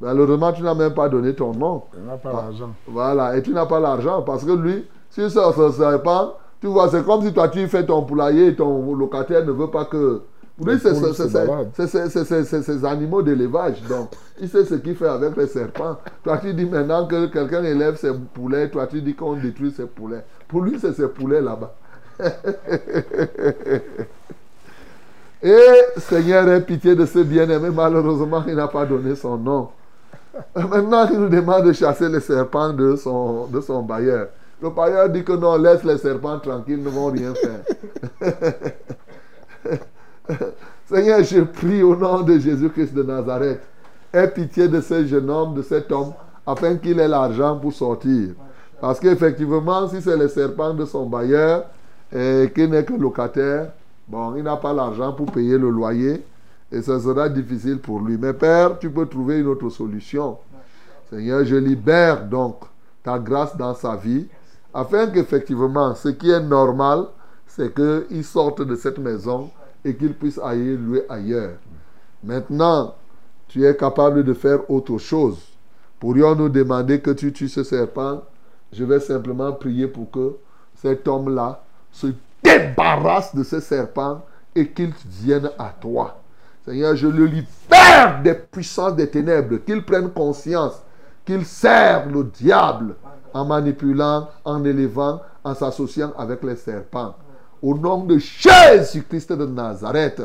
Malheureusement, tu n'as même pas donné ton nom. Il n'a pas l'argent. Voilà, et tu n'as pas l'argent parce que lui, si ça se pas, tu vois, c'est comme si toi tu fais ton poulailler et ton locataire ne veut pas que. Lui, c'est ces animaux d'élevage. Donc, il sait ce qu'il fait avec les serpents. Toi, tu dis maintenant que quelqu'un élève ses poulets, toi, tu dis qu'on détruit ses poulets. Pour lui, c'est ses poulets là-bas. [LAUGHS] Et Seigneur, aie pitié de ce bien-aimé. Malheureusement, il n'a pas donné son nom. Maintenant, il nous demande de chasser les serpents de son, de son bailleur. Le bailleur dit que non, laisse les serpents tranquilles, ils ne vont rien faire. [LAUGHS] Seigneur, je prie au nom de Jésus-Christ de Nazareth. Aie pitié de ce jeune homme, de cet homme, afin qu'il ait l'argent pour sortir. Parce qu'effectivement, si c'est les serpents de son bailleur et qu'il n'est que locataire, bon, il n'a pas l'argent pour payer le loyer et ça sera difficile pour lui. Mais Père, tu peux trouver une autre solution. Seigneur, je libère donc ta grâce dans sa vie afin qu'effectivement, ce qui est normal, c'est qu'il sorte de cette maison et qu'il puisse aller louer ailleurs. Maintenant, tu es capable de faire autre chose. Pourrions-nous demander que tu tues ce serpent? Je vais simplement prier pour que cet homme-là se débarrasse de ce serpent et qu'il vienne à toi. Seigneur, je le libère des puissances des ténèbres, qu'il prenne conscience qu'il sert le diable en manipulant, en élevant, en s'associant avec les serpents. Au nom de Jésus-Christ de Nazareth,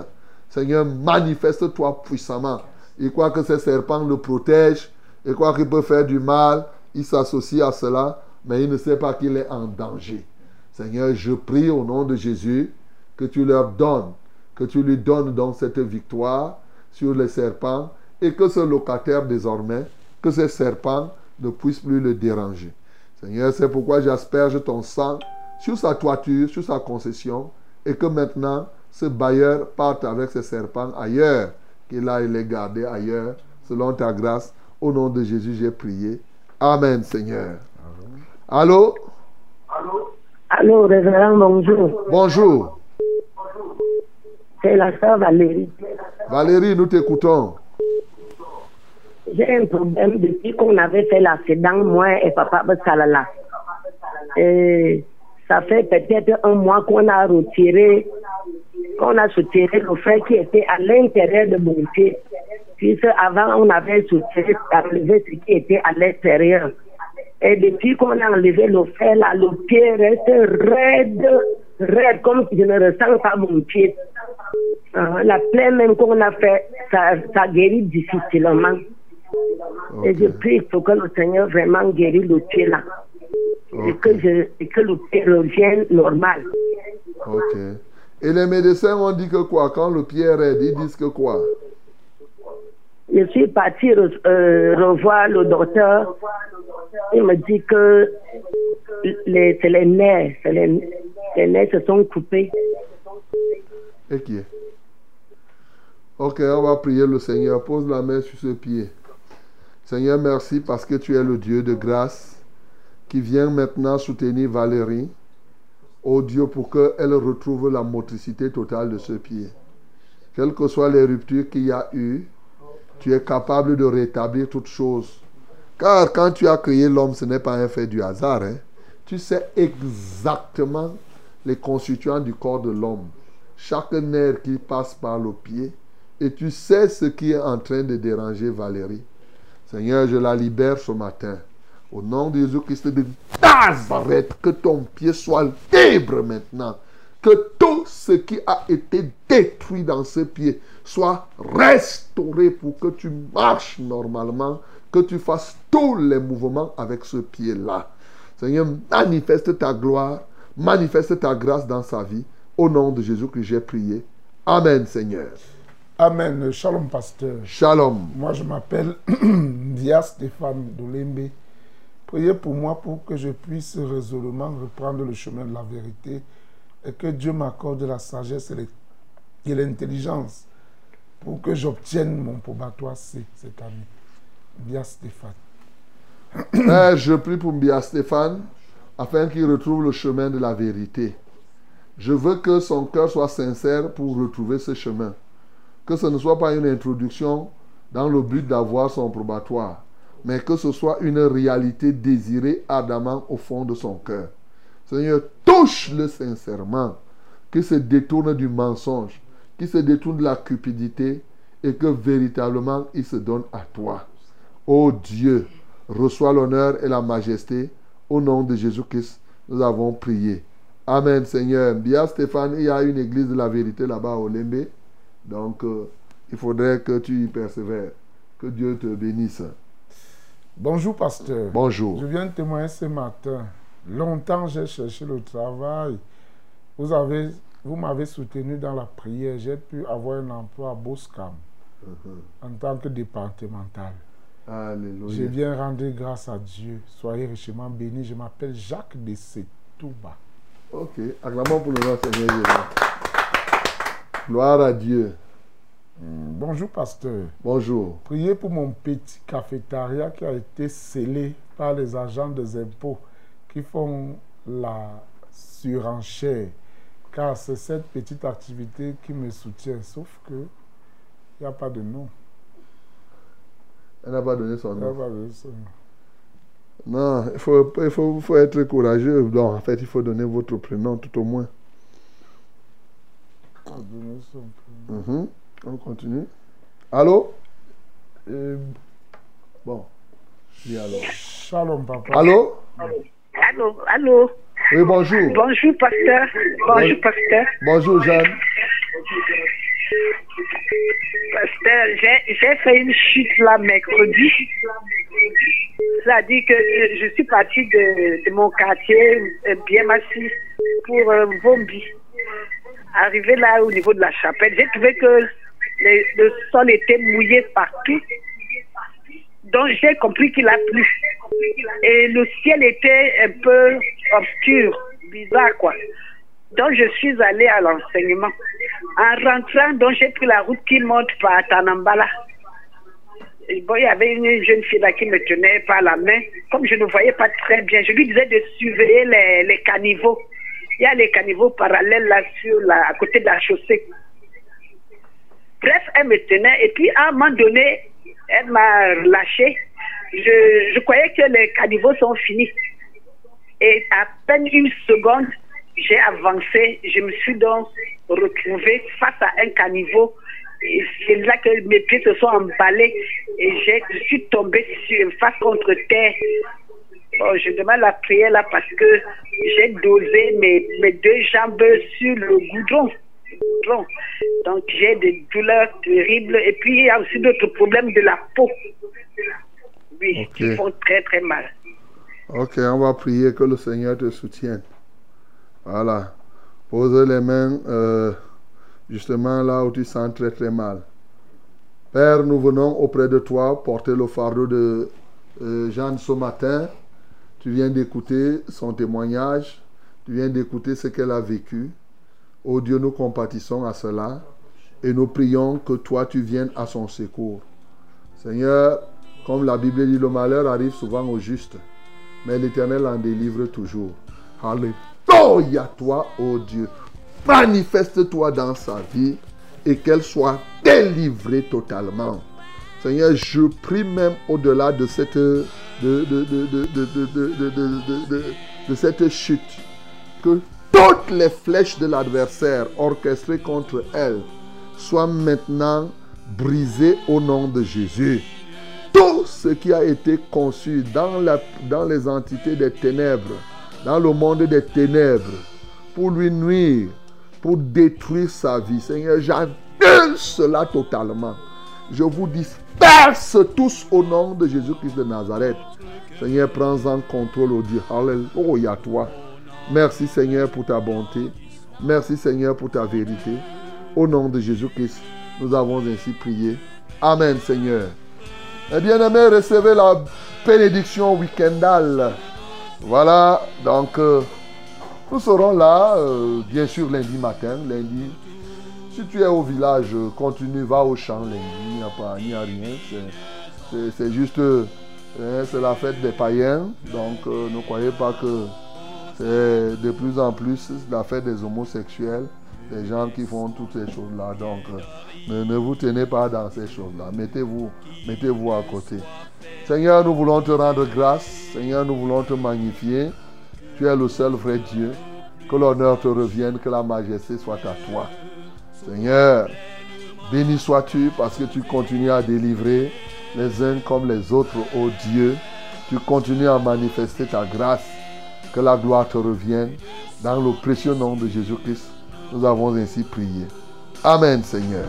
Seigneur, manifeste-toi puissamment. Il croit que ces serpents le protègent, il croit qu'il peut faire du mal, il s'associe à cela, mais il ne sait pas qu'il est en danger. Seigneur, je prie au nom de Jésus que tu leur donnes, que tu lui donnes donc cette victoire sur les serpents et que ce locataire désormais, que ces serpents ne puissent plus le déranger. Seigneur, c'est pourquoi j'asperge ton sang sur sa toiture, sur sa concession, et que maintenant ce bailleur parte avec ses serpents ailleurs, qu'il aille les garder ailleurs, selon ta grâce. Au nom de Jésus, j'ai prié. Amen, Seigneur. Allô? Allô, révérend, bonjour. Bonjour. C'est la sœur Valérie. Valérie, nous t'écoutons. J'ai un problème depuis qu'on avait fait l'accident, moi et papa Salala. Et ça fait peut-être un mois qu'on a retiré, qu'on a soutiré le fer qui était à l'intérieur de mon pied. Puisque avant, on avait soutiré, enlevé ce qui était à l'extérieur. Et depuis qu'on a enlevé le fer, là, le pied reste raide, raide, comme si je ne ressens pas mon pied. Euh, la plaie même qu'on a fait, ça, ça guérit difficilement. Et je prie pour que le Seigneur vraiment guérisse le pied là. Et, que je, et que le pied revienne normal. Ok. Et les médecins ont dit que quoi? Quand le pied est raide, ils disent que quoi? Je suis partie re- euh, revoir le docteur. Il me dit que les, c'est les nerfs, les, les nerfs se sont coupés. Et qui est? Ok, on va prier le Seigneur. Pose la main sur ce pied. Seigneur, merci parce que tu es le Dieu de grâce qui vient maintenant soutenir Valérie. Oh Dieu, pour qu'elle retrouve la motricité totale de ce pied. Quelles que soient les ruptures qu'il y a eu, tu es capable de rétablir toutes choses. Car quand tu as créé l'homme, ce n'est pas un fait du hasard. hein. Tu sais exactement les constituants du corps de l'homme. Chaque nerf qui passe par le pied, Et tu sais ce qui est en train de déranger Valérie. Seigneur, je la libère ce matin. Au nom de Jésus-Christ de Nazareth, que ton pied soit libre maintenant. Que tout ce qui a été détruit dans ce pied soit restauré pour que tu marches normalement, que tu fasses tous les mouvements avec ce pied-là. Seigneur, manifeste ta gloire, manifeste ta grâce dans sa vie. Au nom de Jésus que j'ai prié. Amen, Seigneur. Amen. Shalom, pasteur. Shalom. Moi, je m'appelle [CLEARS THROAT] Dia Stéphane Dolembe. Priez pour moi pour que je puisse résolument reprendre le chemin de la vérité et que Dieu m'accorde la sagesse et l'intelligence pour que j'obtienne mon probatoire C cette année. Bia Stéphane. Père, je prie pour Bia Stéphane afin qu'il retrouve le chemin de la vérité. Je veux que son cœur soit sincère pour retrouver ce chemin. Que ce ne soit pas une introduction dans le but d'avoir son probatoire, mais que ce soit une réalité désirée ardemment au fond de son cœur. Seigneur, touche-le sincèrement, qu'il se détourne du mensonge, qu'il se détourne de la cupidité et que véritablement il se donne à toi. Ô Dieu, reçois l'honneur et la majesté. Au nom de Jésus-Christ, nous avons prié. Amen, Seigneur. Bien, Stéphane, il y a une église de la vérité là-bas au Lembe. Donc, euh, il faudrait que tu y persévères. Que Dieu te bénisse. Bonjour, pasteur. Bonjour. Je viens de témoigner ce matin. Longtemps, j'ai cherché le travail. Vous avez, vous m'avez soutenu dans la prière. J'ai pu avoir un emploi à Boscam en tant que départemental. Alléluia. Je viens rendre grâce à Dieu. Soyez richement bénis. Je m'appelle Jacques de Setouba. Ok. Acclamons pour le nom Seigneur Jésus. Gloire à Dieu. Hmm, Bonjour, pasteur. Bonjour. Priez pour mon petit cafétéria qui a été scellé par les agents des impôts qui font la surenchère. Car c'est cette petite activité qui me soutient. Sauf que il n'y a pas de nom. Elle n'a pas donné son Il n'y a nom. pas de son nom. Non, il faut, il faut, faut être courageux. Donc, en fait, il faut donner votre prénom tout au moins. Prénom. Mhm. On continue. Allô? Euh, Bon. Alors. Shalom, papa. Allô? Allô, allô. Oui, bonjour. Bonjour, pasteur. Bonjour, Bon- pasteur. Bonjour, Jeanne. J'ai fait une chute là mercredi. C'est-à-dire que euh, je suis partie de, mon quartier, euh, bien massif, pour euh, Vombi. Arrivé là au niveau de la chapelle, j'ai trouvé que le sol était mouillé partout. Donc j'ai compris qu'il a plu. Et le ciel était un peu obscur, bizarre quoi. Donc je suis allée à l'enseignement. En rentrant, donc j'ai pris la route qui monte par Tanambala. Il y avait une jeune fille là qui me tenait par la main. Comme je ne voyais pas très bien, je lui disais de surveiller les, les caniveaux. Il y a les caniveaux parallèles là sur à côté de la chaussée. Bref, elle me tenait et puis à un moment donné, elle m'a lâché. Je, je croyais que les caniveaux sont finis. Et à peine une seconde, j'ai avancé. Je me suis donc retrouvée face à un caniveau. C'est là que mes pieds se sont emballés et je suis tombée sur, face contre terre. Bon, je demande la prière là parce que j'ai dosé mes, mes deux jambes sur le goudron. Donc j'ai des douleurs terribles et puis il y a aussi d'autres problèmes de la peau. Oui, qui font très très mal. Ok, on va prier que le Seigneur te soutienne. Voilà. Pose les mains euh, justement là où tu sens très très mal. Père, nous venons auprès de toi porter le fardeau de euh, Jeanne ce matin. Tu viens d'écouter son témoignage. Tu viens d'écouter ce qu'elle a vécu. Oh Dieu, nous compatissons à cela. Et nous prions que toi, tu viennes à son secours. Seigneur, comme la Bible dit, le malheur arrive souvent au juste mais l'Éternel en délivre toujours. Alléluia Toy à toi, ô oh Dieu. Manifeste-toi dans sa vie et qu'elle soit délivrée totalement. Seigneur, je prie même au-delà de cette, de, de, de, cette chute, que toutes les flèches de l'adversaire orchestrées contre elle soient maintenant brisées au nom de Jésus. Tout ce qui a été conçu dans, la, dans les entités des ténèbres, dans le monde des ténèbres, pour lui nuire, pour détruire sa vie. Seigneur, j'annule cela totalement. Je vous disperse tous au nom de Jésus-Christ de Nazareth. Seigneur, prends-en contrôle au Dieu. Alléluia toi. Merci Seigneur pour ta bonté. Merci Seigneur pour ta vérité. Au nom de Jésus-Christ, nous avons ainsi prié. Amen Seigneur. Eh bien aimé, recevez la bénédiction week-endale. Voilà, donc euh, nous serons là, euh, bien sûr, lundi matin, lundi. Si tu es au village, continue, va au champ lundi, il n'y a, rien. C'est juste, euh, c'est la fête des païens. Donc ne croyez pas que c'est de plus en plus la fête des homosexuels, des gens qui font toutes ces choses-là. Donc ne, ne, vous tenez pas dans ces choses-là. Mettez-vous mettez -vous à côté. Seigneur, nous voulons te rendre grâce. Seigneur, nous voulons te magnifier. Tu es le seul vrai Dieu. Que l'honneur te revienne, que la majesté soit à toi. Seigneur, béni sois-tu parce que tu continues à délivrer les uns comme les autres, ô Dieu. Tu continues à manifester ta grâce. Que la gloire te revienne. Dans le précieux nom de Jésus-Christ, nous avons ainsi prié. Amen, Seigneur.